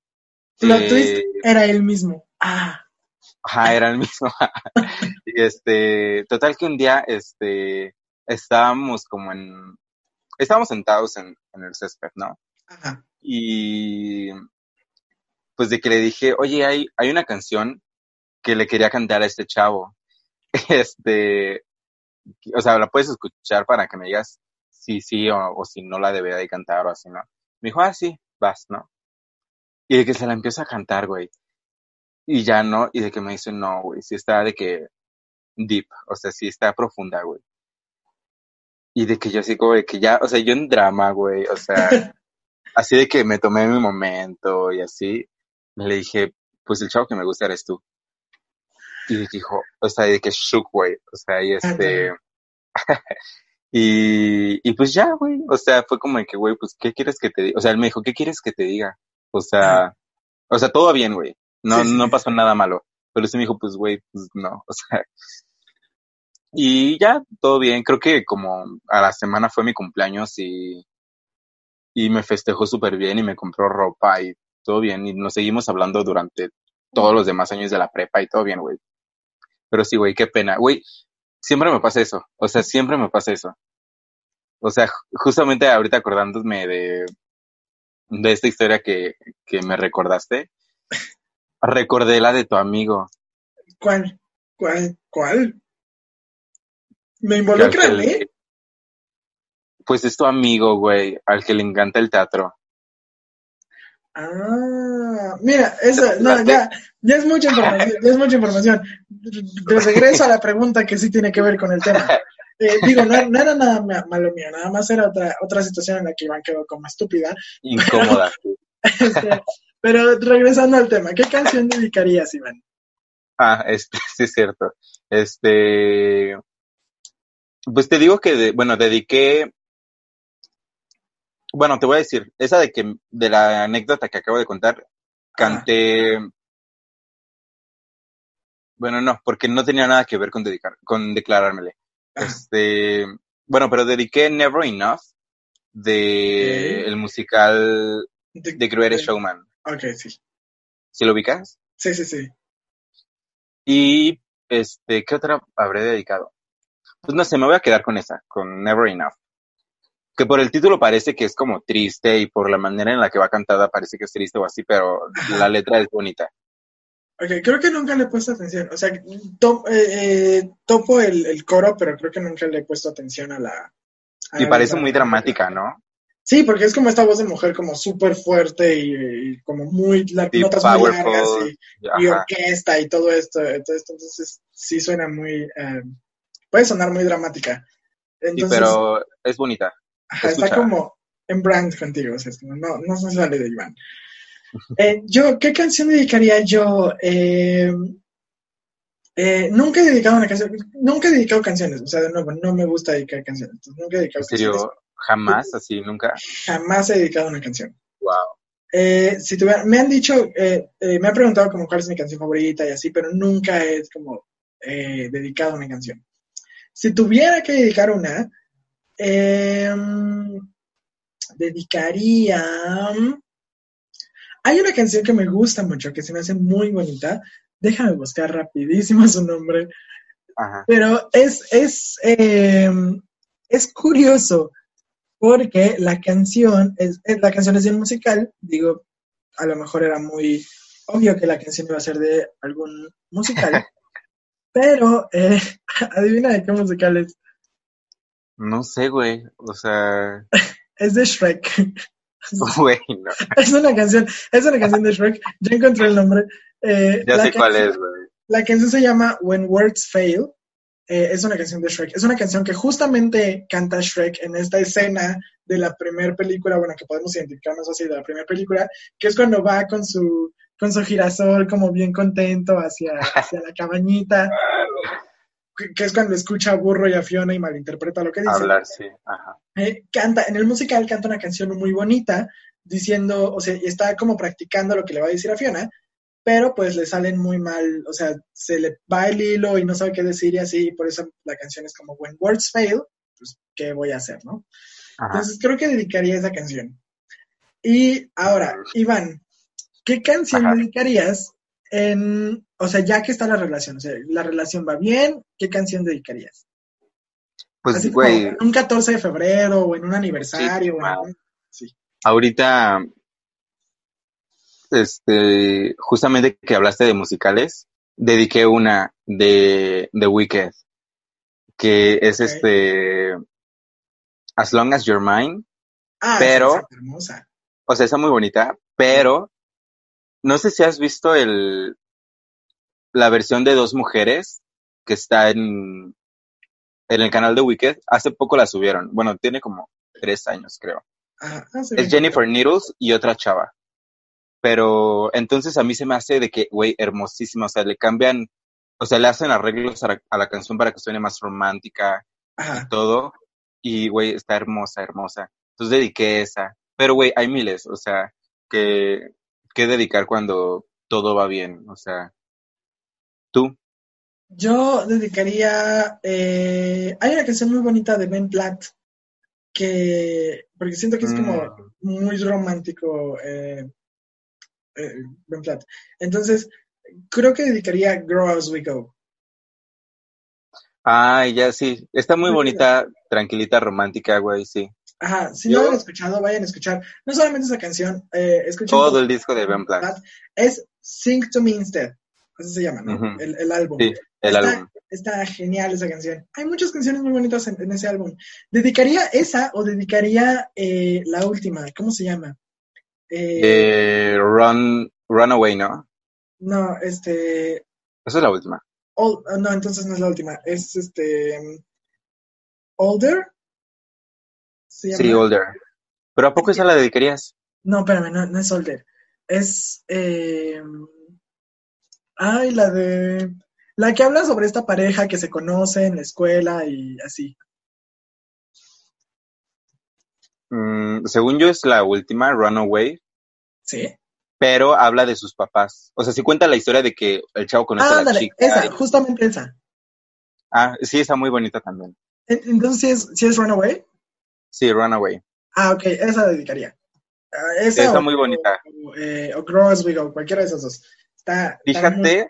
Plot eh, twist era él mismo. Ah, Ajá, era el mismo. *laughs* y este, total que un día, este, estábamos como en, estábamos sentados en, en el césped, ¿no? ajá. Y pues de que le dije, oye, hay, hay una canción que le quería cantar a este chavo. *laughs* Este, o sea, la puedes escuchar para que me digas si sí o, o si no la debería de cantar o así, ¿no? Me dijo, ah, sí, vas, ¿no? Y de que se la empieza a cantar, güey. Y ya no, y de que me dice, no, güey, sí está de que deep, o sea, sí está profunda, güey. Y de que yo así como de que ya, o sea, yo en drama, güey, o sea, *laughs* así de que me tomé mi momento y así, le dije, pues el chavo que me gusta eres tú. Y dijo, o sea, de que shook, güey, o sea, y este, *laughs* y, y pues ya, güey, o sea, fue como de que, güey, pues, ¿qué quieres que te diga? O sea, él me dijo, ¿qué quieres que te diga? O sea, o sea, todo bien, güey, no, Sí, sí. no pasó nada malo, pero sí me dijo, pues, güey, pues, no, *laughs* o sea, y ya, todo bien, creo que como a la semana fue mi cumpleaños y, y me festejó súper bien y me compró ropa y todo bien, y nos seguimos hablando durante todos los demás años de la prepa y todo bien, güey. Pero sí, güey, qué pena. Güey, siempre me pasa eso. O sea, siempre me pasa eso. O sea, ju- justamente ahorita acordándome de, de esta historia que, que me recordaste, recordé la de tu amigo. ¿Cuál? ¿Cuál? ¿Cuál? ¿Me involucra a mí? que- Pues es tu amigo, güey, al que le encanta el teatro. Ah, mira, eso, *laughs* no, ya, ya es mucha información, ya es mucha información. Regreso a la pregunta que sí tiene que ver con el tema. *laughs* Eh, digo, no, no era nada ma- malo mío, nada más era otra, otra situación en la que Iván quedó como estúpida. Incómoda. *laughs* Este, pero regresando al tema, ¿qué canción dedicarías, Iván? Ah, este, *laughs* sí es cierto. Este, pues te digo que, de- bueno, dediqué, bueno, te voy a decir, esa de que, de la anécdota que acabo de contar, canté, bueno, no, porque no tenía nada que ver con dedicar, con declarármele. Este, bueno, pero dediqué Never Enough de el musical The Greatest Showman. Ok, sí. ¿Sí lo ubicas? Sí, sí, sí. Y, este, ¿qué otra habré dedicado? Pues no sé, me voy a quedar con esa, con Never Enough. Que por el título parece que es como triste y por la manera en la que va cantada parece que es triste o así, pero la letra es bonita. Ok, creo que nunca le he puesto atención. O sea, to- eh, eh, topo el, el coro, pero creo que nunca le he puesto atención a la... a Y la parece muy dramática, ¿no? Sí, porque es como esta voz de mujer como súper fuerte y, y como muy... La, Sí, notas muy largas y, orquesta y todo esto, todo esto. Entonces sí suena muy... eh, puede sonar muy dramática. Sí, Entonces, pero es bonita. Ajá, está como en brand contigo, o sea, no, no se sale de Iván. Eh, yo, ¿qué canción dedicaría yo? Eh, eh, nunca he dedicado una canción, nunca he dedicado canciones, o sea, de nuevo, no me gusta dedicar canciones, entonces nunca he dedicado En serio, canciones, jamás, así, nunca. jamás he dedicado una canción. Wow. Si tuviera, me han dicho, me han preguntado como cuál es mi canción favorita y así, pero nunca he como dedicado una canción. Si tuviera que dedicar una, eh, dedicaría... Hay una canción que me gusta mucho, que se me hace muy bonita. Déjame buscar rapidísimo su nombre. Ajá. Pero es, es, eh, es curioso porque la canción es, la canción es de un musical. Digo, a lo mejor era muy obvio que la canción iba a ser de algún musical. *laughs* pero eh, *laughs* adivina de qué musical es. No sé, güey. O sea, *laughs* Es de Shrek. *laughs* güey, no. es una canción, es una canción de Shrek. Ya encontré el nombre. Eh, Ya sé cuál es, güey. La canción se llama When Words Fail. Eh, es una canción de Shrek. Es una canción que justamente canta Shrek en esta escena de la primera película, bueno, que podemos identificarnos así de la primera película, que es cuando va con su, con su girasol como bien contento hacia, hacia la cabañita, *laughs* que, es cuando escucha a Burro y a Fiona y malinterpreta lo que dice. Hablar, sí. Ajá. Eh, canta, en el musical canta una canción muy bonita, diciendo, o sea, y está como practicando lo que le va a decir a Fiona, pero pues le salen muy mal, o sea, se le va el hilo y no sabe qué decir y así, y por eso la canción es como When Words Fail, pues, ¿qué voy a hacer, no? Ajá. Entonces creo que dedicaría esa canción. Y ahora, Iván, ¿qué canción Ajá. dedicarías en, o sea, ya que está la relación, o sea, la relación va bien, ¿qué canción dedicarías? Pues, Así como güey, en un 14 de febrero o en un aniversario. o en wow. un- sí. ahorita, este, justamente que hablaste de musicales, dediqué una de The Wicked, que es este, As Long as You're Mine. Ah, Pero- es hermosa. O sea, está muy bonita, pero no sé si has visto el, la versión de dos mujeres que está en, en el canal de Wicked. Hace poco la subieron. Bueno, tiene como tres años, creo. Ah, se Es. Jennifer Needles y otra chava. Pero entonces a mí se me hace de que, güey, hermosísima. O sea, le cambian, o sea, le hacen arreglos a la, a la canción para que suene más romántica y todo. Y, güey, está hermosa, hermosa. Entonces dediqué esa. Pero, güey, hay miles, o sea, que, que dedicar cuando todo va bien. O sea, tú. Yo dedicaría. eh, hay una canción muy bonita de Ben Platt que. Porque siento que es como Mm, muy romántico eh, eh, Ben Platt. Entonces, creo que dedicaría Grow As We Go. Ay, ya sí. Está muy bonita, tranquilita, romántica, güey, sí. Ajá, si Yo- no lo han escuchado, vayan a escuchar. No solamente esa canción, eh, escuchen Todo el disco de Ben Platt. Es Sing to Me Instead. Así se llama, ¿no? El, el álbum. Sí, el está, álbum. está genial esa canción. Hay muchas canciones muy bonitas en, en ese álbum. ¿Dedicaría esa o dedicaría eh, la última? ¿Cómo se llama? Eh, Run, Runaway, ¿no? No, este. Esa es la última. No, entonces no es la última. Es este. um, Older. ¿Se Sí? Older. ¿Pero a poco esa la dedicarías? No, espérame, no, no es Older. Es. eh, Ay, la de. La que habla sobre esta pareja que se conoce en la escuela y así. Mm, según yo es la última, Runaway, ¿Sí? pero habla de sus papás. O sea, sí cuenta la historia de que el chavo conoce a la Ándale, chica. esa, y- justamente esa. Ah, sí, está muy bonita también. En- Entonces, ¿sí es, sí es Runaway? Sí, Runaway. Ah, ok, esa dedicaría. Ah, esa Está o- muy bonita. O, eh, o Grow As We Go, cualquiera de esas dos. Está, está muy- Fíjate,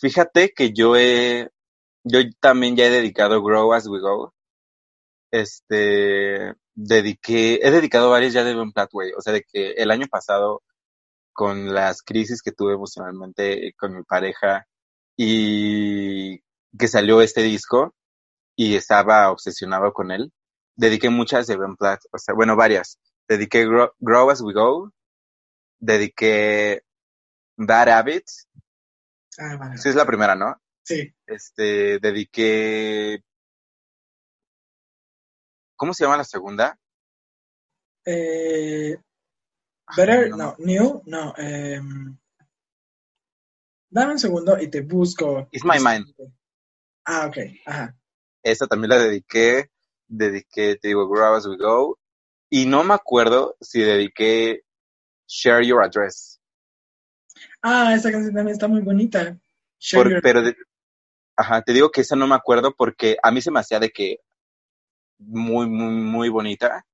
fíjate que yo he, yo también ya he dedicado Grow As We Go. Este, dediqué, he dedicado varias ya de Ben Platt, güey. O sea, de que el año pasado, con las crisis que tuve emocionalmente con mi pareja y que salió este disco y estaba obsesionado con él, dediqué muchas de Ben Platt, o sea, bueno, varias. Dediqué Grow, Grow As We Go, dediqué Bad Habits, Ah, vale. sí es la primera, ¿no? Sí. Este, dediqué, ¿cómo se llama la segunda? Eh, better, no. no, New, no. em, dame un segundo y te busco. It's My Mind. Ah, ok. Ajá. Esa también la dediqué, dediqué, te digo, Grow As We Go, y no me acuerdo si dediqué Share Your Address, Ah, esta canción también está muy bonita. Share Por- Your- pero, de- ajá, te digo que esa no me acuerdo porque a mí se me hacía de que muy, muy, muy bonita,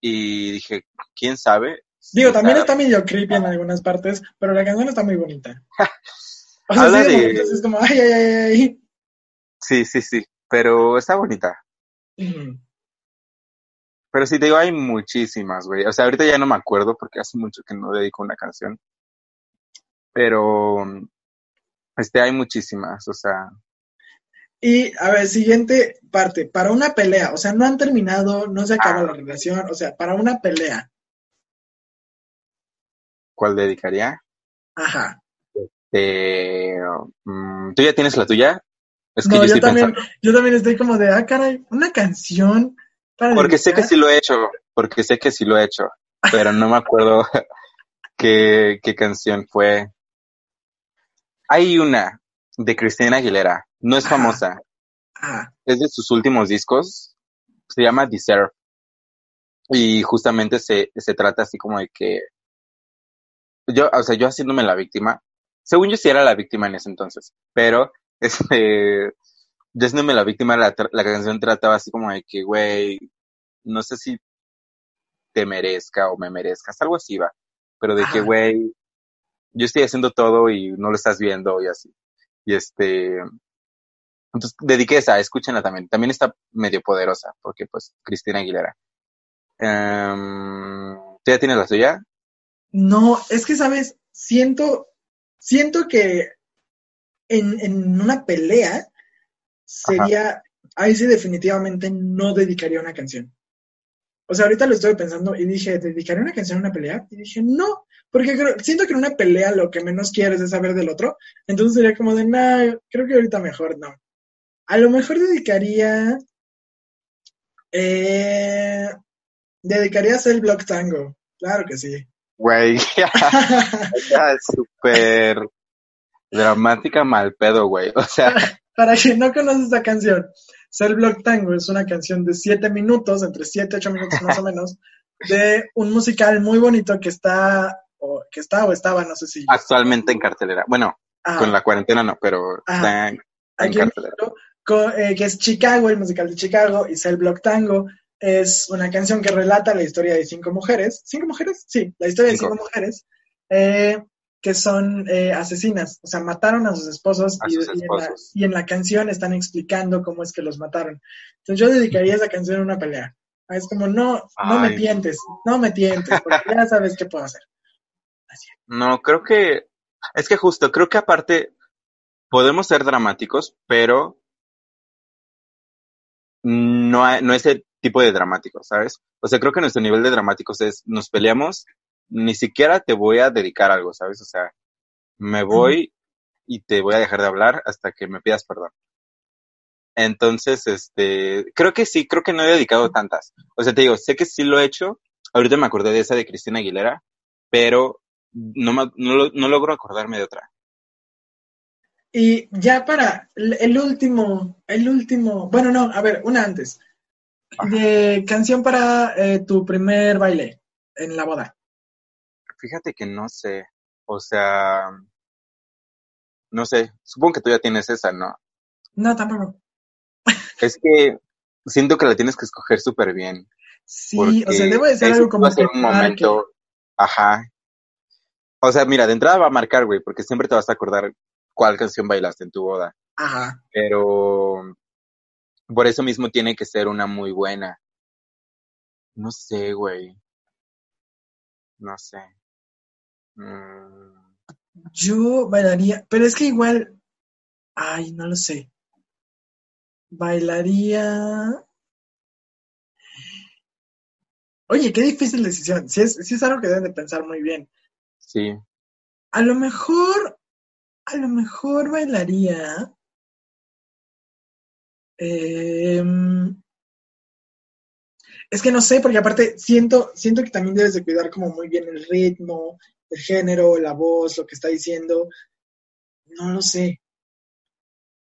y dije, ¿quién sabe? Digo, también está- medio creepy en algunas partes, pero la canción está muy bonita. *laughs* O sea, Habla sí, de de- momentos es como, ay, ay, ay, ay. Sí, sí, sí, pero está bonita. Pero sí, te digo, hay muchísimas, güey. O sea, ahorita ya no me acuerdo porque hace mucho que no dedico una canción. Pero, este, hay muchísimas, o sea, Y, a ver, siguiente parte. Para una pelea, o sea, no han terminado, no se acaba Ah. la relación, o sea, para una pelea. ¿cuál dedicaría? Ajá. Eh, mm, ¿Tú ya tienes la tuya? Es que No, yo también, pensando. yo también estoy como de, ah, caray, una canción para Porque sé que sí lo he hecho, porque sé que sí lo he hecho, pero no me acuerdo *laughs* qué, qué canción fue. Hay una de Cristina Aguilera, no es famosa, Ah, es de sus últimos discos, se llama Deserve. Y justamente se, se trata así como de que yo, o sea, yo haciéndome la víctima, según yo sí era la víctima en ese entonces, pero este, haciéndome la víctima, la, la canción trataba así como de que, güey, no sé si te merezca o me merezcas, algo así va, pero de que, Ajá. güey, yo estoy haciendo todo y no lo estás viendo y así. Y este, entonces dediqué esa, escúchenla también. También está medio poderosa, porque pues Cristina Aguilera. Em, ¿Tú ya tienes la tuya? no, es que, ¿sabes? Siento, siento que en, en una pelea sería, ahí sí definitivamente no dedicaría una canción. O sea, ahorita lo estoy pensando y dije, ¿dedicaría una canción a una pelea? Y dije, no, porque creo- siento que en una pelea lo que menos quieres es saber del otro. Entonces sería como de, no, creo que ahorita mejor no. A lo mejor dedicaría, eh, dedicaría a hacer el Block Tango. Claro que sí. Güey, *laughs* *laughs* es súper dramática mal pedo, güey. O sea, Para quien no conoce esta canción, Cell Block Tango es una canción de 7 minutos, entre 7 y 8 minutos más o menos, de un musical muy bonito que está, o que está o estaba, no sé si. actualmente en cartelera. Bueno, Ah, con la cuarentena no, pero Ajá. está en, cartelera. México, co- eh, que es Chicago, el musical de Chicago, y Cell Block Tango es una canción que relata la historia de cinco mujeres. ¿Cinco mujeres? Sí, la historia de Cinco. cinco mujeres eh, que son eh, asesinas, o sea, mataron a sus esposos, A y, sus y en la, esposos. y en la canción están explicando cómo es que los mataron. Entonces yo dedicaría esa canción a una pelea. Es como, no, no me tientes, no me tientes, porque ya sabes qué puedo hacer. No, creo que, es que justo, creo que aparte podemos ser dramáticos, pero no, no ese tipo de dramáticos, ¿sabes? O sea, creo que nuestro nivel de dramáticos es, nos peleamos, ni siquiera te voy a dedicar algo, ¿sabes? O sea, me voy y te voy a dejar de hablar hasta que me pidas perdón. Entonces, este, creo que sí, creo que no he dedicado tantas. O sea, te digo, sé que sí lo he hecho. Ahorita me acordé de esa de Cristina Aguilera, pero no, me- no, no logro acordarme de otra. Y ya para el el último, el último, bueno, no, a ver, una antes. De canción para eh, tu primer baile en la boda. Fíjate que no sé. O sea, no sé. Supongo que tú ya tienes esa, ¿no? No, tampoco. Es que siento que la tienes que escoger súper bien. Sí, o sea, debe de ser algo como va a ser un momento, ajá. O sea, mira, de entrada va a marcar, güey, porque siempre te vas a acordar cuál canción bailaste en tu boda. Ajá. Pero por eso mismo tiene que ser una muy buena. No sé, güey. No sé. Yo bailaría, pero es que igual, ay, no lo sé. Bailaría. Oye, qué difícil decisión. Si es, sí es algo que deben de pensar muy bien. sí. A lo mejor, a lo mejor bailaría. em, es que no sé, porque aparte siento, siento que también debes de cuidar como muy bien el ritmo, el género, la voz, lo que está diciendo. No lo sé.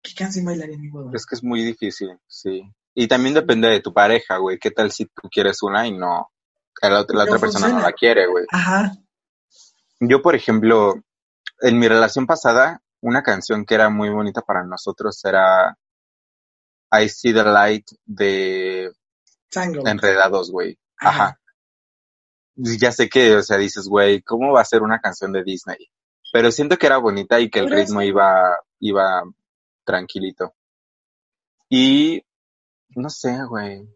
¿Qué canción bailaría en mi boda? Es que es muy difícil, sí. Y también depende de tu pareja, güey. ¿Qué tal si tú quieres una y no, la, otra- la No otra persona no la quiere, güey? Ajá. Yo, por ejemplo, en mi relación pasada, una canción que era muy bonita para nosotros era I See the Light de Tango. Enredados, güey. Ajá. Ajá. Ya sé que, o sea, dices, güey, ¿cómo va a ser una canción de Disney? Pero siento que era bonita y que el ritmo iba, iba tranquilito. Y no sé, güey.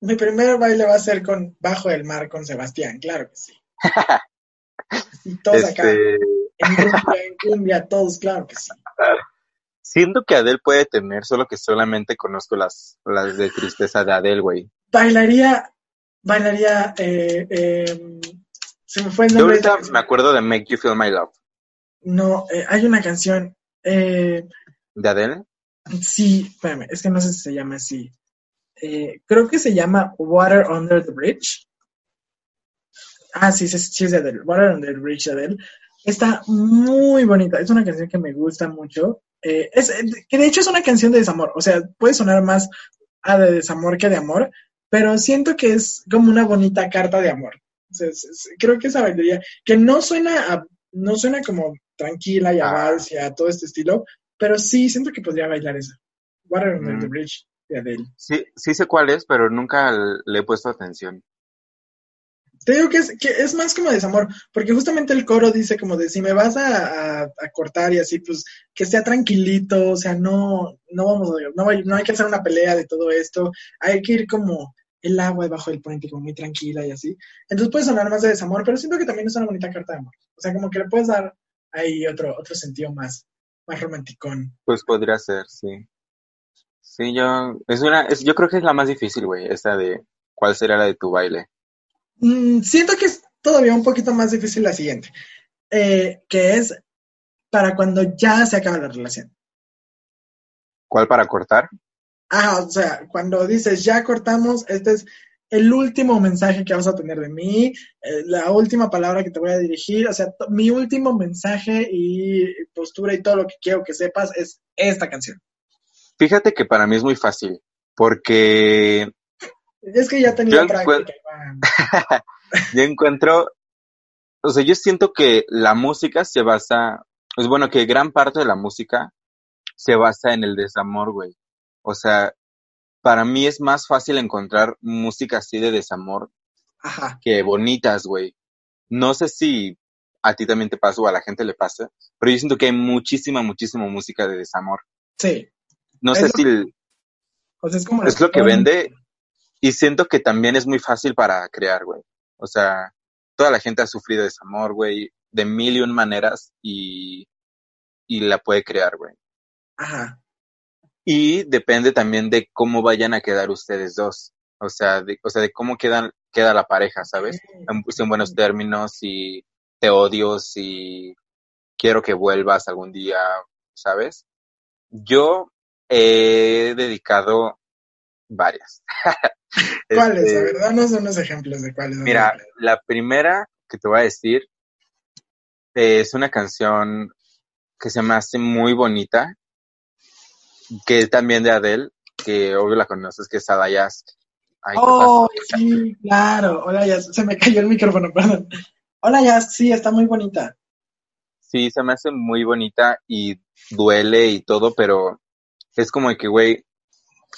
Mi primer baile va a ser con Bajo el Mar con Sebastián, claro que sí. *laughs* Y todos acá, Este, en cumbia, en cumbia, todos, claro que sí. siento que Adele puede tener, solo que solamente conozco las, las de tristeza de Adele, güey. Bailaría, bailaría, eh, eh, se me fue el Yo nombre. la ahorita me acuerdo de Make You Feel My Love, No, eh, hay una canción, de Adele. sí, espérame, es que no sé si se llama así. Creo que se llama Water Under the Bridge. Ah, sí, sí, sí es de Adele. Water Under the Bridge de Adele. Está muy bonita. Es una canción que me gusta mucho. Eh, es, que de hecho es una canción de desamor. O sea, puede sonar más a de desamor que de amor, pero siento que es como una bonita carta de amor. Creo que esa bailaría, que no suena a- no suena como tranquila y Ah. vals y a todo este estilo, pero sí siento que podría bailar esa. Water Mm. the Bridge de Adele. Sí, sí sé cuál es, pero nunca le he puesto atención. Te digo que es, que es más como desamor, porque justamente el coro dice como de si me vas a, a- cortar y así, pues que sea tranquilito, o sea, no, no vamos no, hay- no hay que hacer una pelea de todo esto, hay que ir como el agua debajo del puente, como muy tranquila y así. Entonces puede sonar más de desamor, pero siento que también es una bonita carta de amor. O sea, como que le puedes dar ahí otro, otro sentido más, más romanticón. Pues podría ser, sí. Sí, yo, es una, es, yo creo que es la más difícil, güey, esa de cuál será la de tu baile. Mm, siento que es todavía un poquito más difícil la siguiente, eh, que es para cuando ya se acaba la relación. ¿Cuál para cortar? Ajá, o sea, cuando dices ya cortamos, este es el último mensaje que vas a tener de mí, eh, la última palabra que te voy a dirigir, o sea, mi último mensaje y postura y todo lo que quiero que sepas es esta canción. Fíjate que para mí es muy fácil, porque Es que ya tenía Yo práctica, Iván. *laughs* yo encuentro, o sea, yo siento que la música se basa, es bueno que gran parte de la música se basa en el desamor, güey. O sea, para mí es más fácil encontrar música así de desamor Ajá, que bonitas, güey. No sé si a ti también te pasa o a la gente le pasa, pero yo siento que hay muchísima, muchísima música de desamor. sí. No Es sé lo- si el- O sea, es como es lo que vende y siento que también es muy fácil para crear, güey. O sea, toda la gente ha sufrido desamor, güey, de mil y un maneras y, y la puede crear, güey. Ajá, Y depende también de cómo vayan a quedar ustedes dos. O sea, de, o sea, de cómo quedan, queda la pareja, ¿sabes? En, si en buenos términos, si te odio, si quiero que vuelvas algún día, ¿sabes? Yo he dedicado varias. *laughs* ¿Cuáles? Este, A ver, danos unos ejemplos de cuáles. Mira, la primera que te voy a decir es una canción que se me hace muy bonita, que es también de Adele, que obvio la conoces, que es Alayask. Ay, ¿qué Oh, sí, claro. Hola, ya se me cayó el micrófono, perdón. Hola, ya, sí, está muy bonita. Sí, se me hace muy bonita y duele y todo, pero es como que, güey,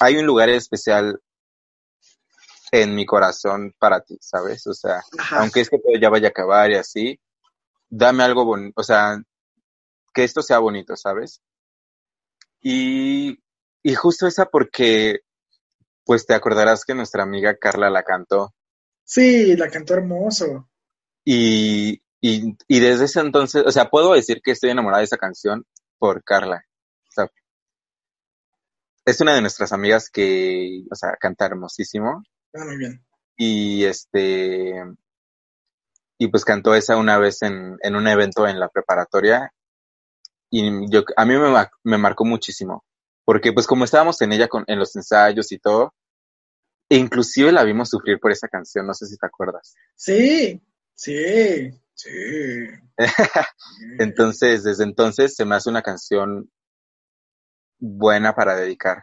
hay un lugar especial en mi corazón para ti, ¿sabes? O sea, Ajá. aunque es que todo ya vaya a acabar y así, dame algo bonito, o sea, que esto sea bonito, ¿sabes? Y, y justo esa porque, pues te acordarás que nuestra amiga Carla la cantó Sí, la cantó hermoso. y, y, y desde ese entonces, o sea, puedo decir que estoy enamorada de esa canción por Carla. Es una de nuestras amigas que, o sea, canta hermosísimo Ah, muy bien. y este, y pues cantó esa una vez en, en un evento en la preparatoria y yo, a mí me, me marcó muchísimo, porque pues como estábamos en ella con, en los ensayos y todo, e inclusive la vimos sufrir por esa canción, no sé si te acuerdas. Sí, sí, sí. *laughs* Entonces, desde entonces se me hace una canción buena para dedicar.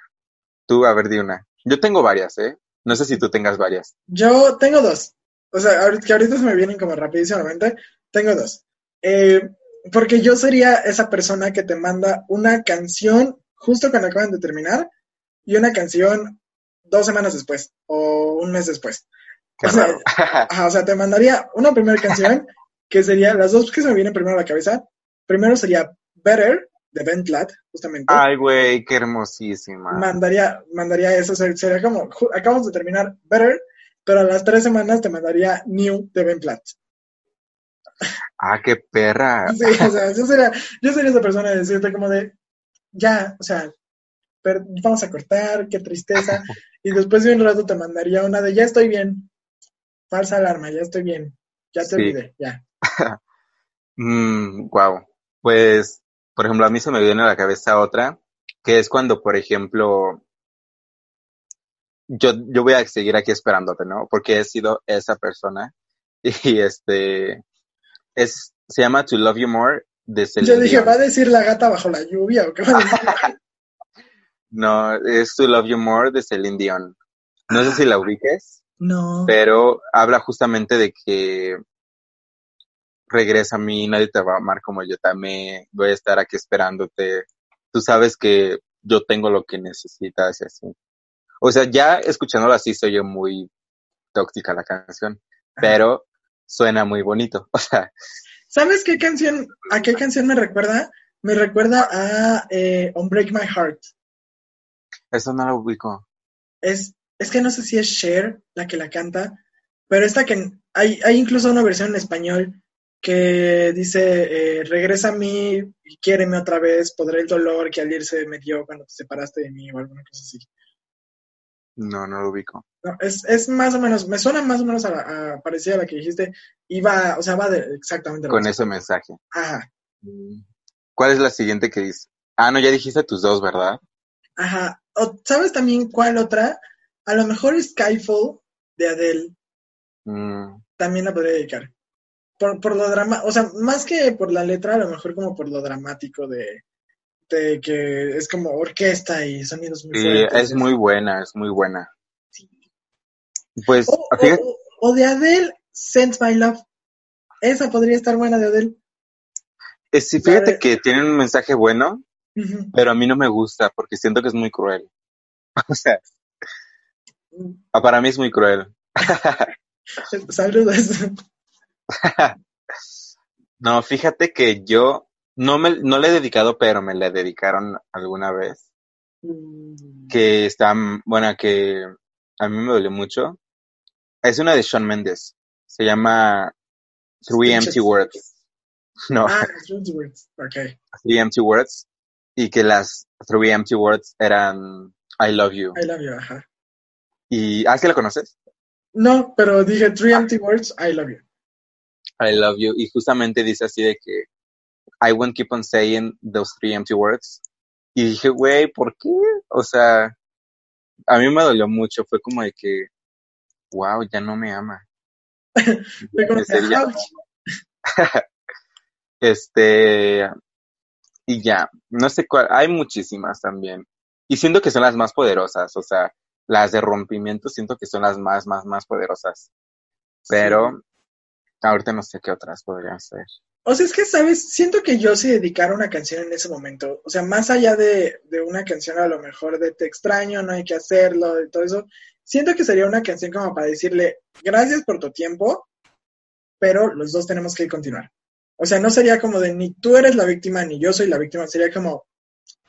Tú, a ver, di una. Yo tengo varias, ¿eh? No sé si tú tengas varias. Yo tengo dos. O sea, ahorita, que ahorita se me vienen como rapidísimamente. Tengo dos. Eh, porque yo sería esa persona que te manda una canción justo cuando acaban de terminar y una canción dos semanas después o un mes después. O sea. *laughs* Ajá, o sea, te mandaría una primera canción que sería, las dos que se me vienen primero a la cabeza. Primero sería Better de Ben Platt, justamente. Ay, güey, qué hermosísima. Mandaría, mandaría eso, ser- sería como, acabamos de terminar Better, pero a las tres semanas te mandaría New de Ben Platt. Ah, qué perra. *laughs* Sí, o sea, yo sería, yo sería esa persona de decirte como de, ya, o sea, per- vamos a cortar, qué tristeza. *laughs* Y después de un rato te mandaría una de, ya estoy bien. Falsa alarma, ya estoy bien. Ya te Sí. olvidé, ya. *laughs* Mm, wow. Pues, por ejemplo, a mí se me viene a la cabeza otra, que es cuando, por ejemplo, yo, yo voy a seguir aquí esperándote, ¿no? Porque he sido esa persona. *laughs* Y este, es, se llama To Love You More de Celine Yo dije, Dion. ¿va a decir la gata bajo la lluvia o qué va a decir? *laughs* No, es To Love You More de Celine Dion. No sé si la ubiques, No. pero habla justamente de que regresa a mí, nadie te va a amar como yo también, voy a estar aquí esperándote. Tú sabes que yo tengo lo que necesitas y así. O sea, ya escuchándolo así se oye muy tóxica la canción, pero suena muy bonito. *laughs* O sea, ¿Sabes qué canción, a qué canción me recuerda? Me recuerda a eh, On Break My Heart. eso no lo ubico. Es, es que no sé si es Cher la que la canta, pero esta que hay, hay incluso una versión en español que dice, eh, regresa a mí y quiéreme otra vez, podré el dolor que al irse me dio cuando te separaste de mí o alguna cosa así. No, no lo ubico. No, es, es más o menos, me suena más o menos a, la- a parecida a la que dijiste, va, o sea, va de exactamente Con ese mensaje. Ajá, ¿Cuál es la siguiente que dice? Ah, no, ya dijiste tus dos, ¿verdad? ajá. O, ¿Sabes también cuál otra? A lo mejor Skyfall de Adele Mm, también la podría dedicar. Por, por lo drama, o sea, más que por la letra, a lo mejor como por lo dramático de, de que es como orquesta y sonidos muy sí, fuertes. es muy buena, es muy buena. Pues, O, o- o- de Adele, Sense My Love. Esa podría estar buena de Adele. eh, sí, fíjate que tiene un mensaje bueno, pero a mí no me gusta porque siento que es muy cruel. *laughs* O sea, ah, para mí es muy cruel. *laughs* Saludos. *laughs* No, fíjate que yo no me no le he dedicado, pero me le dedicaron alguna vez. Que está, mm, bueno, que a mí me dolió mucho. Es una de Shawn Mendes. Se llama Three. Empty Words. *laughs* No, Ah, Truth Words. Ok. Three Empty Words. Y que las Three Empty Words eran I love you. I love you, ajá. Y, ah, ¿sí la conoces? No, pero dije three empty words, I love you. I love you. Y justamente dice así de que I won't keep on saying those three empty words. Y dije, güey, ¿por qué? O sea, a mí me dolió mucho. Fue como de que, wow, ya no me ama. *laughs* No me ama. *laughs* Este, y ya, no sé cuál, hay muchísimas también. Y siento que son las más poderosas, o sea, las de rompimiento siento que son las más, más, más poderosas. Pero ahorita no sé qué otras podrían ser. O sea, es que, ¿sabes? Siento que yo si dedicara una canción en ese momento, o sea, más allá de, de una canción a lo mejor de te extraño, no hay que hacerlo, y todo eso, siento que sería una canción como para decirle, gracias por tu tiempo, pero los dos tenemos que continuar. O sea, no sería como de ni tú eres la víctima ni yo soy la víctima, sería como,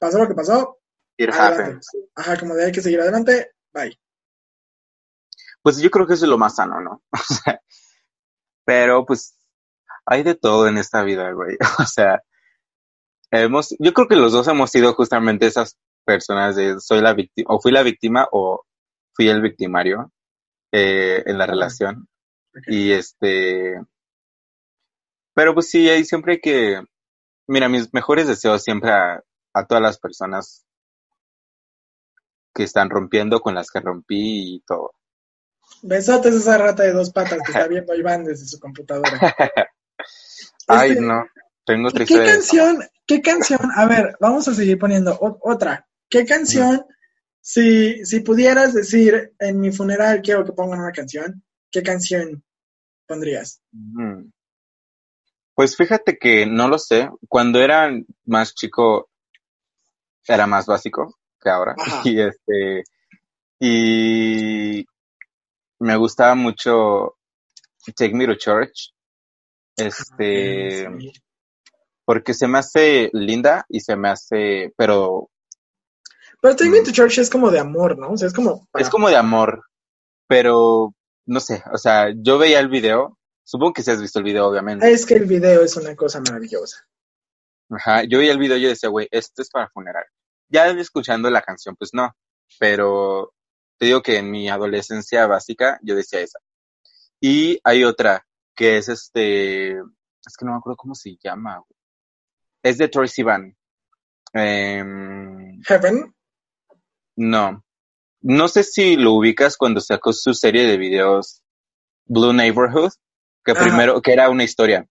pasó lo que pasó, It happens. Ajá, como de hay que seguir adelante, bye. Pues yo creo que eso es lo más sano, ¿no? *laughs* O sea, pero pues hay de todo en esta vida, güey. *laughs* O sea, hemos, yo creo que los dos hemos sido justamente esas personas de soy la víctima, o fui la víctima o fui el victimario eh, en la relación. Y este, pero pues sí, hay siempre hay que, mira, mis mejores deseos siempre a, a todas las personas que están rompiendo, con las que rompí y todo. Besotes a esa rata de dos patas que está viendo Iván desde su computadora. *laughs* Ay, Este, no, tengo ¿Y otra ¿Qué canción? ¿Qué canción? A ver, vamos a seguir poniendo otra. ¿Qué canción? Si, si pudieras decir en mi funeral quiero que pongan una canción, ¿qué canción pondrías? Mm. Pues fíjate que no lo sé. Cuando era más chico era más básico que ahora. Ajá. *laughs* Y este y me gustaba mucho Take Me to Church. Este, Sí. porque se me hace linda y se me hace, pero Pero Take Me Mm. to Church es como de amor, ¿no? O sea, es como para- es como de amor, pero no sé, o sea, yo veía el video, supongo que si has visto el video, obviamente. Es que el video es una cosa maravillosa. Ajá, yo veía el video y yo decía, güey, esto es para funeral. Ya escuchando la canción, pues no, pero te digo que en mi adolescencia básica yo decía esa. Y hay otra que es este, es que no me acuerdo cómo se llama, güey. Es de Troy Sivan. Em, Heaven. no, no sé si lo ubicas cuando sacó su serie de videos Blue Neighborhood, que Ajá. primero, que era una historia,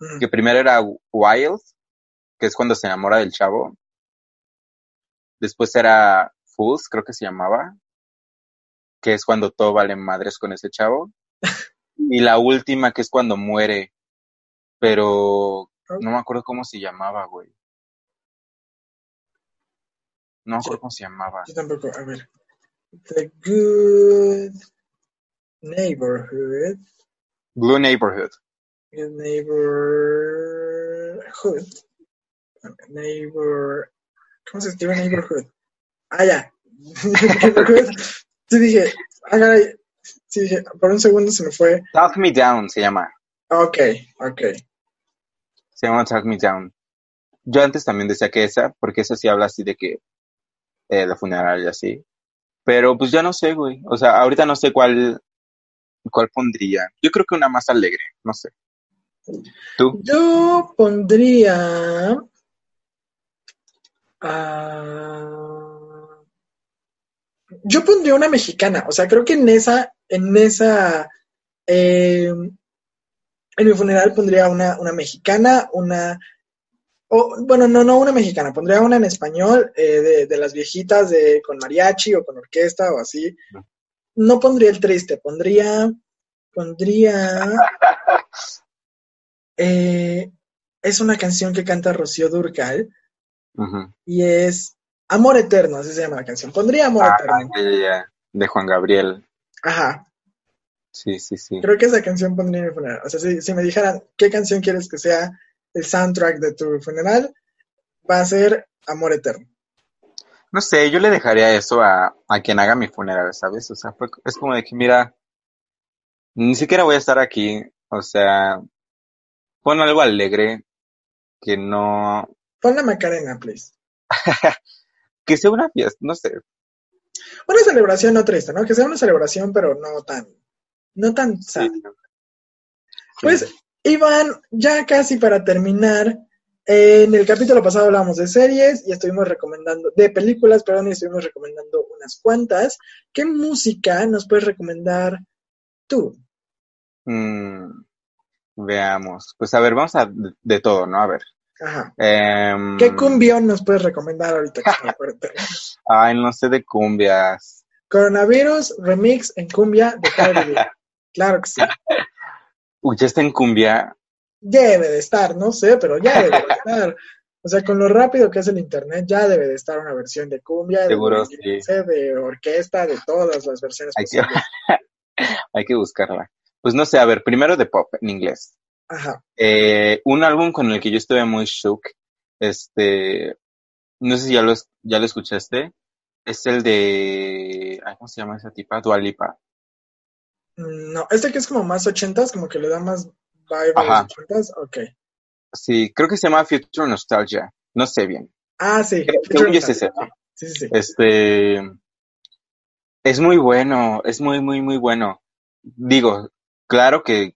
Mm. que primero era Wild, que es cuando se enamora del chavo. Después era Fools, creo que se llamaba, que es cuando todo vale madres con ese chavo. *laughs* Y la última, que es cuando muere, pero no me acuerdo cómo se llamaba, güey. No me acuerdo cómo se llamaba. Yo tampoco, a ver. The Good Neighborhood. Blue Neighborhood. Good Neighborhood. Neighbor. ¿Cómo se escribe Neighborhood? Ah, ya. *laughs* Neighborhood. Sí, dije. Ah, caray. Sí, dije. Por un segundo se me fue. Talk Me Down se llama. Ok, ok. Se llama Talk Me Down. Yo antes también decía que esa, porque esa sí habla así de que eh, la funeral y así. Pero pues ya no sé, güey. O sea, ahorita no sé cuál, cuál pondría. Yo creo que una más alegre, no sé. ¿Tú? Yo pondría. ah, yo pondría una mexicana. O sea, creo que en esa. En esa. eh, en mi funeral pondría una, una mexicana, una. o, bueno, no, no una mexicana, pondría una en español, eh, de, de las viejitas de, con mariachi o con orquesta o así. No pondría el triste, pondría. Pondría. *laughs* eh, es una canción que canta Rocío Durcal y es Amor Eterno, así se llama la canción. Pondría Amor Ah, Eterno. ya. De Juan Gabriel. Ajá, Sí, sí, sí. creo que esa canción pondría en mi funeral. O sea, si, si me dijeran qué canción quieres que sea el soundtrack de tu funeral, va a ser Amor Eterno. No sé, yo le dejaría eso a, a quien haga mi funeral, ¿sabes? O sea, fue- es como de que, mira, ni siquiera voy a estar aquí. O sea, pon algo alegre que no, Pon la Macarena, please. *laughs* que sea una fiesta, no sé. Una celebración no triste, ¿no? Que sea una celebración, pero no tan, no tan sad. Sí. Pues, Iván, ya casi para terminar, en el capítulo pasado hablábamos de series y estuvimos recomendando, de películas, perdón, y estuvimos recomendando unas cuantas. ¿Qué música nos puedes recomendar tú? Mm, veamos. Pues a ver, vamos a de, de todo, ¿no? A ver. Ajá. Em, ¿Qué cumbión nos puedes recomendar ahorita que? *laughs* Ay, no sé de cumbias. Coronavirus Remix en cumbia de Cardi. *laughs* Claro que sí. Uy, ya está en cumbia. Debe de estar, no sé, pero ya debe de estar. O sea, con lo rápido que es el internet, ya debe de estar una versión de cumbia, de, Seguro, merengue, sí. de orquesta, de todas las versiones Hay que, posibles. *laughs* hay que buscarla. Pues no sé, a ver, primero de pop en inglés. Ajá. Eh, un álbum con el que yo estuve muy shook, este, no sé si ya lo, ya lo escuchaste, es el de, ay, ¿cómo se llama esa tipa? Dua Lipa. Mm, No, este que es como más ochentas, como que le da más vibe a Ajá. los ochentas. Ok. Sí, creo que se llama Future Nostalgia, no sé bien. Ah, sí. Creo- yo es ese. Sí, sí, sí. Este, es muy bueno, es muy, muy, muy bueno. Digo, claro que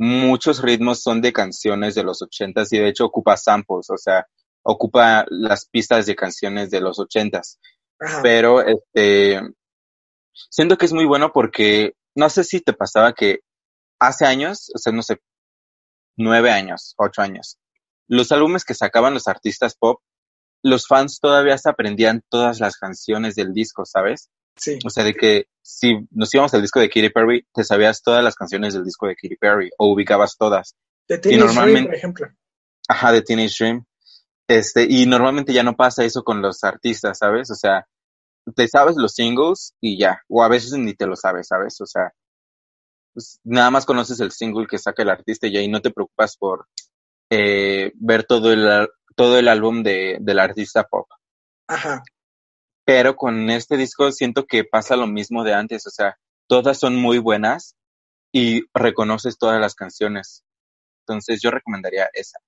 muchos ritmos son de canciones de los ochentas y de hecho ocupa samples, o sea, ocupa las pistas de canciones de los ochentas. Ajá. Pero este, siento que es muy bueno porque no sé si te pasaba que hace años, o sea, no sé, nueve años, ocho años, los álbumes que sacaban los artistas pop, los fans todavía se aprendían todas las canciones del disco, ¿sabes? Sí. O sea, de que si nos íbamos al disco de Katy Perry, te sabías todas las canciones del disco de Katy Perry o ubicabas todas. De Teenage Dream, normalmente- por ejemplo. Ajá, de Teenage Dream. Este, y normalmente ya no pasa eso con los artistas, ¿sabes? O sea, te sabes los singles y ya. O a veces ni te lo sabes, ¿sabes? O sea, pues, nada más conoces el single que saca el artista y ahí no te preocupas por eh, ver todo el, todo el álbum de, del artista pop. Ajá. Pero con este disco siento que pasa lo mismo de antes, o sea, todas son muy buenas y reconoces todas las canciones. Entonces yo recomendaría esa.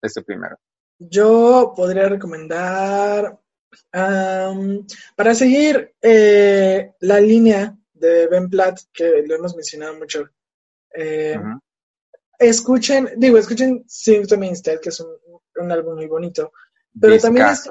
Ese primero. Yo podría recomendar, para seguir eh, la línea de Ben Platt, que lo hemos mencionado mucho, eh, escuchen, digo, escuchen Sing to Me Instead, que es un, un álbum muy bonito, pero también es-.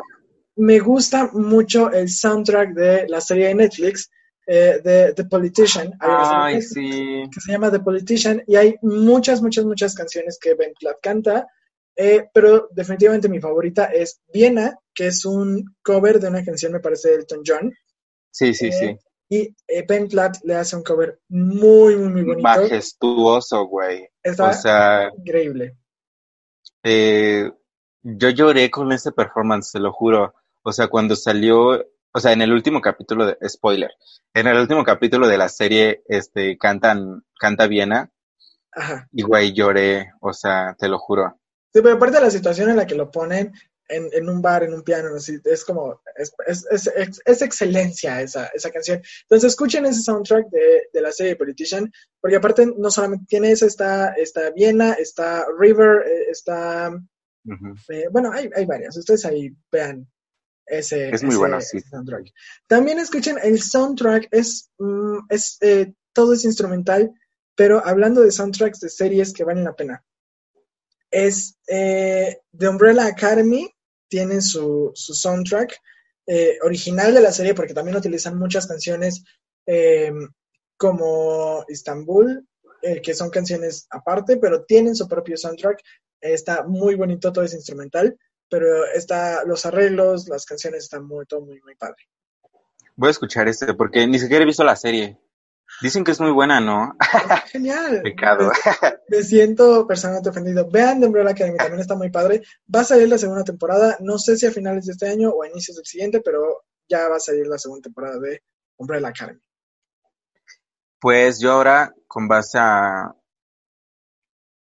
Me gusta mucho el soundtrack de la serie de Netflix, eh, de The Politician. Ay, sí. que se llama The Politician y hay muchas, muchas, muchas canciones que Ben Platt canta, eh, pero definitivamente mi favorita es Viena, que es un cover de una canción, me parece, de Elton John, Sí, sí, Eh, sí. y eh, Ben Platt le hace un cover muy, muy, muy bonito. Majestuoso, güey. Está O sea, increíble. eh, yo lloré con ese performance, te lo juro. O sea, cuando salió, o sea, en el último capítulo de, spoiler, en el último capítulo de la serie, este, cantan, canta Viena, Ajá. y güey, lloré, o sea, te lo juro. Sí, pero aparte de la situación en la que lo ponen en, en un bar, en un piano, así, es como, es, es, es, es- excelencia esa, esa canción. Entonces escuchen ese soundtrack de, de la serie Politician, porque aparte no solamente tiene esa, está, está Viena, está River, eh, está, eh, bueno, hay, hay varias, ustedes ahí vean ese, Es muy ese- bueno, sí. soundtrack. También escuchen el soundtrack, es, mm, es eh, todo es instrumental, pero hablando de soundtracks de series que valen la pena es eh, The Umbrella Academy, tiene su, su soundtrack eh, original de la serie, porque también utilizan muchas canciones eh, como Istanbul, que son canciones aparte, pero tienen su propio soundtrack. Está muy bonito, todo es instrumental, pero está, los arreglos, las canciones están muy, todo muy, muy padre. Voy a escuchar este, porque ni siquiera he visto la serie. Dicen que es muy buena, ¿no? Genial. *laughs* Pecado. Me siento personalmente ofendido. Vean The Umbrella Academy, también está muy padre. Va a salir la segunda temporada, no sé si a finales de este año o a inicios del siguiente, pero ya va a salir la segunda temporada de Umbrella Academy. Pues yo ahora, con base a.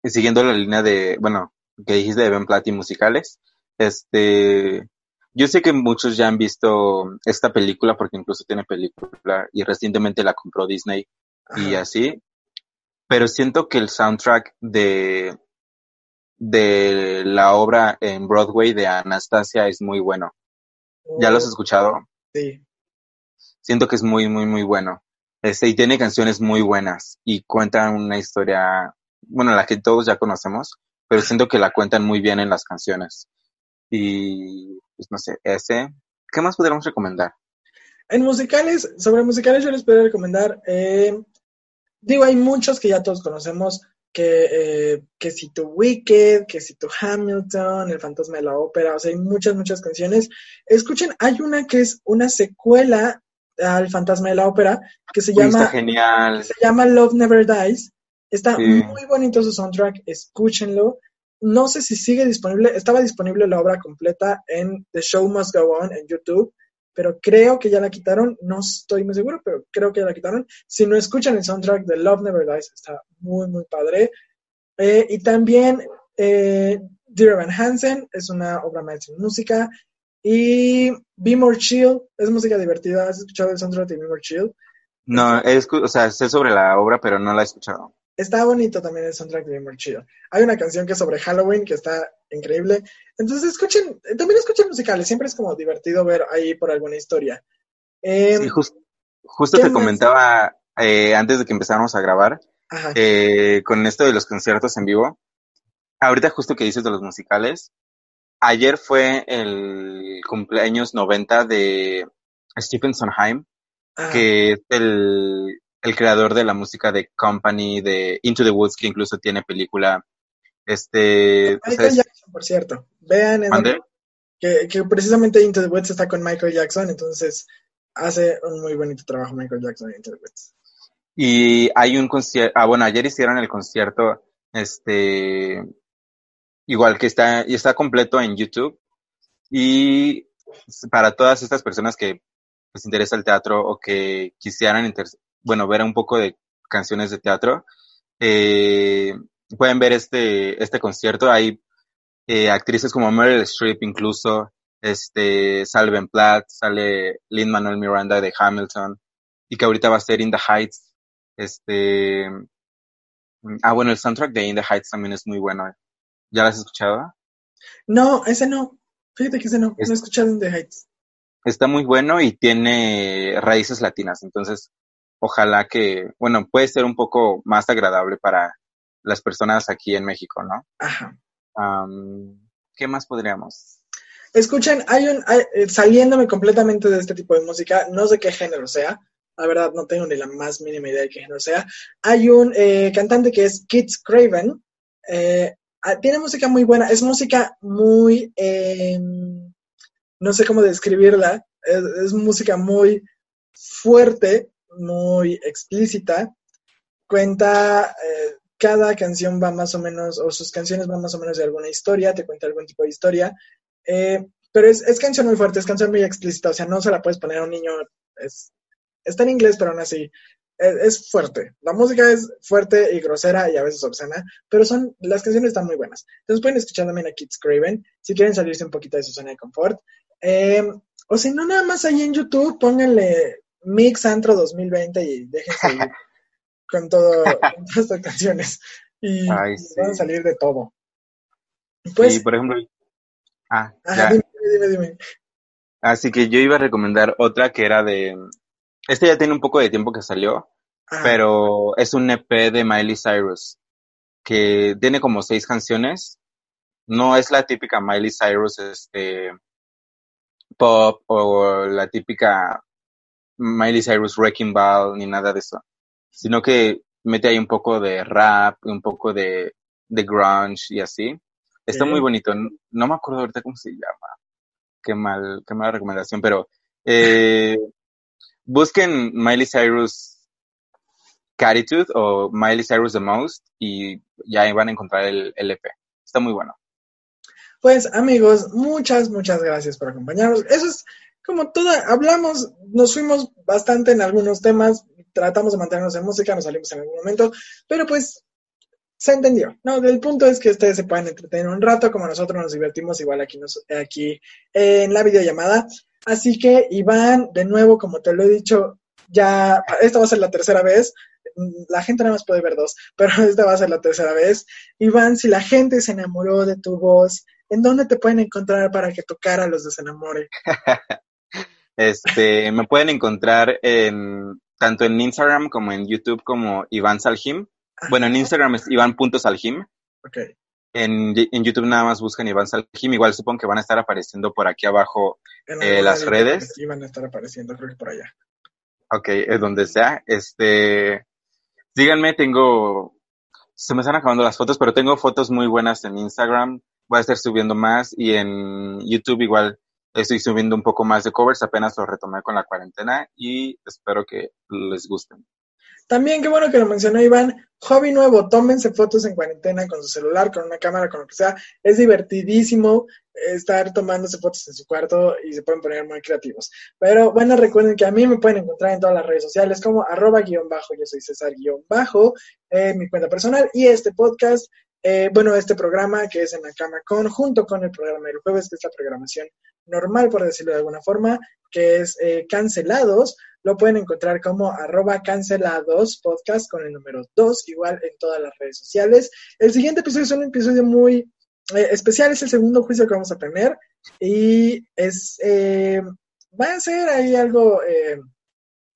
Siguiendo la línea de. Bueno, que dijiste de Ben Platt y musicales. Este. Yo sé que muchos ya han visto esta película, porque incluso tiene película y recientemente la compró Disney y Ajá. así. Pero siento que el soundtrack de. de la obra en Broadway de Anastasia es muy bueno. ¿Ya lo has escuchado? Sí. siento que es muy, muy, muy bueno. Este, y tiene canciones muy buenas y cuentan una historia, bueno, la que todos ya conocemos, pero siento que la cuentan muy bien en las canciones. Y, pues no sé, ese. ¿Qué más podríamos recomendar? En musicales, sobre musicales yo les podría recomendar, eh, digo, hay muchos que ya todos conocemos, que, eh, que si tu Wicked, que si tu Hamilton, El Fantasma de la Ópera, o sea, hay muchas, muchas canciones. Escuchen, hay una que es una secuela al Fantasma de la Ópera, que se Uy, llama, genial. se llama Love Never Dies. Está Sí. muy bonito su soundtrack, escúchenlo. No sé si sigue disponible, estaba disponible la obra completa en The Show Must Go On en YouTube, pero creo que ya la quitaron, no estoy muy seguro, pero creo que ya la quitaron. Si no escuchan el soundtrack de Love Never Dies, está muy, muy padre. Eh, y también eh, Dear Evan Hansen es una obra maestra en música. Y Be More Chill es música divertida. ¿Has escuchado el soundtrack de Be More Chill? No, o sea, sé sobre la obra, pero no la he escuchado. Está bonito también el soundtrack de More Chill. Hay una canción que es sobre Halloween que está increíble. Entonces escuchen, eh, también escuchen musicales. Siempre es como divertido ver ahí por alguna historia. Eh, Sí, jus- justo ¿qué te más? comentaba eh, antes de que empezáramos a grabar, eh, con esto de los conciertos en vivo. Ahorita justo que dices de los musicales, ayer fue el cumpleaños 90 de Stephen Sondheim, ajá. que es el, el creador de la música de Company, de Into the Woods, que incluso tiene película. Este, Michael Jackson, por cierto. Vean en que, que precisamente Into the Woods está con Michael Jackson, entonces hace un muy bonito trabajo Michael Jackson en Into the Woods. Y hay un concierto, ah, bueno, ayer hicieron el concierto, este, igual que está, y está completo en YouTube. Y para todas estas personas que les interesa el teatro o que quisieran, bueno, ver un poco de canciones de teatro, eh, pueden ver este, este concierto. Hay eh, actrices como Meryl Streep incluso, este, sale Ben Platt, sale Lin Manuel Miranda de Hamilton, y que ahorita va a ser In the Heights. Este, ah, bueno, el soundtrack de In the Heights también es muy bueno. ¿Ya lo has escuchado? No, ese no. Fíjate que ese no. Es- No he escuchado en The Heights. Está muy bueno y tiene raíces latinas, entonces ojalá que, bueno, puede ser un poco más agradable para las personas aquí en México, ¿no? Ajá. ¿qué más podríamos? Escuchen, hay un, hay- eh, saliéndome completamente de este tipo de música, no sé qué género sea, la verdad no tengo ni la más mínima idea de qué género sea. Hay un eh, cantante que es Kids Craven, eh, ah, tiene música muy buena, es música muy, eh, no sé cómo describirla, es, es música muy fuerte, muy explícita, cuenta, eh, cada canción va más o menos, o sus canciones van más o menos de alguna historia, te cuenta algún tipo de historia. Eh, pero es, es canción muy fuerte, es canción muy explícita, o sea, no se la puedes poner a un niño, es, está en inglés, pero aún así, es, es fuerte. La música es fuerte y grosera y a veces obscena, pero son, las canciones están muy buenas. Entonces pueden escuchar también a Kids Craven, si quieren salirse un poquito de su zona de confort. Eh, o si no, nada más ahí en YouTube, pónganle Mix Antro 2020 y déjense ir *laughs* con, todo, con todas estas canciones. Y, Ay, y van a salir de todo. Pues, Sí, por ejemplo, ah, ajá, ya. dime, dime, dime. Así que yo iba a recomendar otra que era de, este ya tiene un poco de tiempo que salió, Ajá. pero es un EP de Miley Cyrus, que tiene como seis canciones. No es la típica Miley Cyrus, este, pop o la típica Miley Cyrus Wrecking Ball, ni nada de eso, sino que mete ahí un poco de rap, un poco de, de grunge y así. Está muy bonito. No, no me acuerdo ahorita cómo se llama. Qué mal, qué mala recomendación, pero eh, *laughs* busquen Miley Cyrus Catitude o Miley Cyrus The Most y ya van a encontrar el, el EP. Está muy bueno. Pues amigos, muchas, muchas gracias por acompañarnos. Eso es como toda, hablamos, nos fuimos bastante en algunos temas, tratamos de mantenernos en música, nos salimos en algún momento, pero pues se entendió, ¿no? El punto es que ustedes se puedan entretener un rato, como nosotros nos divertimos igual aquí, nos- aquí en la videollamada. Así que, Iván, de nuevo, como te lo he dicho, ya, esta va a ser la tercera vez. La gente nada más puede ver dos, pero *laughs* esta va a ser la tercera vez. Iván, si la gente se enamoró de tu voz, ¿en dónde te pueden encontrar para que tu cara los desenamore? *laughs* Este, me pueden encontrar en tanto en Instagram como en YouTube como Iván Saljim. Bueno, en Instagram es Iván.saljim. Ok. En, en YouTube nada más buscan Iván Saljim. Igual supongo que van a estar apareciendo por aquí abajo Eh, las de redes. Van a estar apareciendo, creo que por allá. Ok, es donde sea. Este, díganme, tengo, se me están acabando las fotos, pero tengo fotos muy buenas en Instagram. Voy a estar subiendo más y en YouTube igual estoy subiendo un poco más de covers. Apenas lo retomé con la cuarentena y espero que les gusten. También, qué bueno que lo mencionó Iván, hobby nuevo, tómense fotos en cuarentena con su celular, con una cámara, con lo que sea. Es divertidísimo estar tomándose fotos en su cuarto y se pueden poner muy creativos. Pero bueno, recuerden que a mí me pueden encontrar en todas las redes sociales como arroba guion bajo, yo soy César guion bajo, eh, mi cuenta personal y este podcast, eh, bueno, este programa que es en la cama con, junto con el programa del jueves, que es la programación normal, por decirlo de alguna forma, que es eh, Cancelados, lo pueden encontrar como arroba cancelados podcast con el número 2, igual en todas las redes sociales. El siguiente episodio es un episodio muy eh, especial, es el segundo juicio que vamos a tener y es, va a ser ahí algo,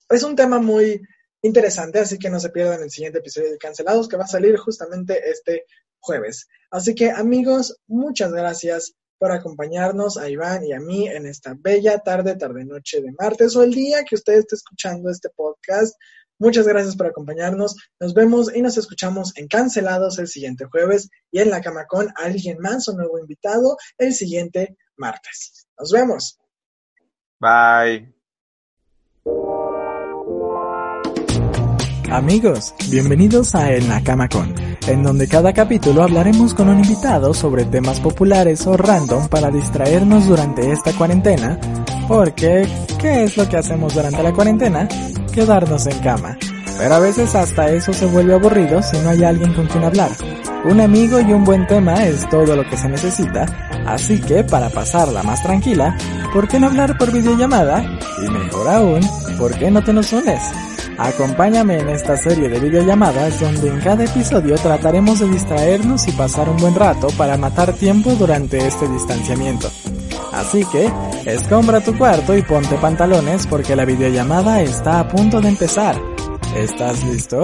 es un tema muy interesante, así que no se pierdan el siguiente episodio de Cancelados que va a salir justamente este jueves. Así que amigos, muchas gracias por acompañarnos a Iván y a mí en esta bella tarde, tarde, noche de martes o el día que usted esté escuchando este podcast. Muchas gracias por acompañarnos. Nos vemos y nos escuchamos en Cancelados el siguiente jueves y en la cama con alguien más o nuevo invitado el siguiente martes. Nos vemos. Bye. Amigos, bienvenidos a En la Cama Con, en donde cada capítulo hablaremos con un invitado sobre temas populares o random para distraernos durante esta cuarentena, porque ¿qué es lo que hacemos durante la cuarentena? Quedarnos en cama. Pero a veces hasta eso se vuelve aburrido si no hay alguien con quien hablar. Un amigo y un buen tema es todo lo que se necesita, así que para pasarla más tranquila, ¿por qué no hablar por videollamada? Y mejor aún, ¿por qué no te nos unes? Acompáñame en esta serie de videollamadas donde en cada episodio trataremos de distraernos y pasar un buen rato para matar tiempo durante este distanciamiento. Así que, escombra tu cuarto y ponte pantalones porque la videollamada está a punto de empezar. ¿Estás listo?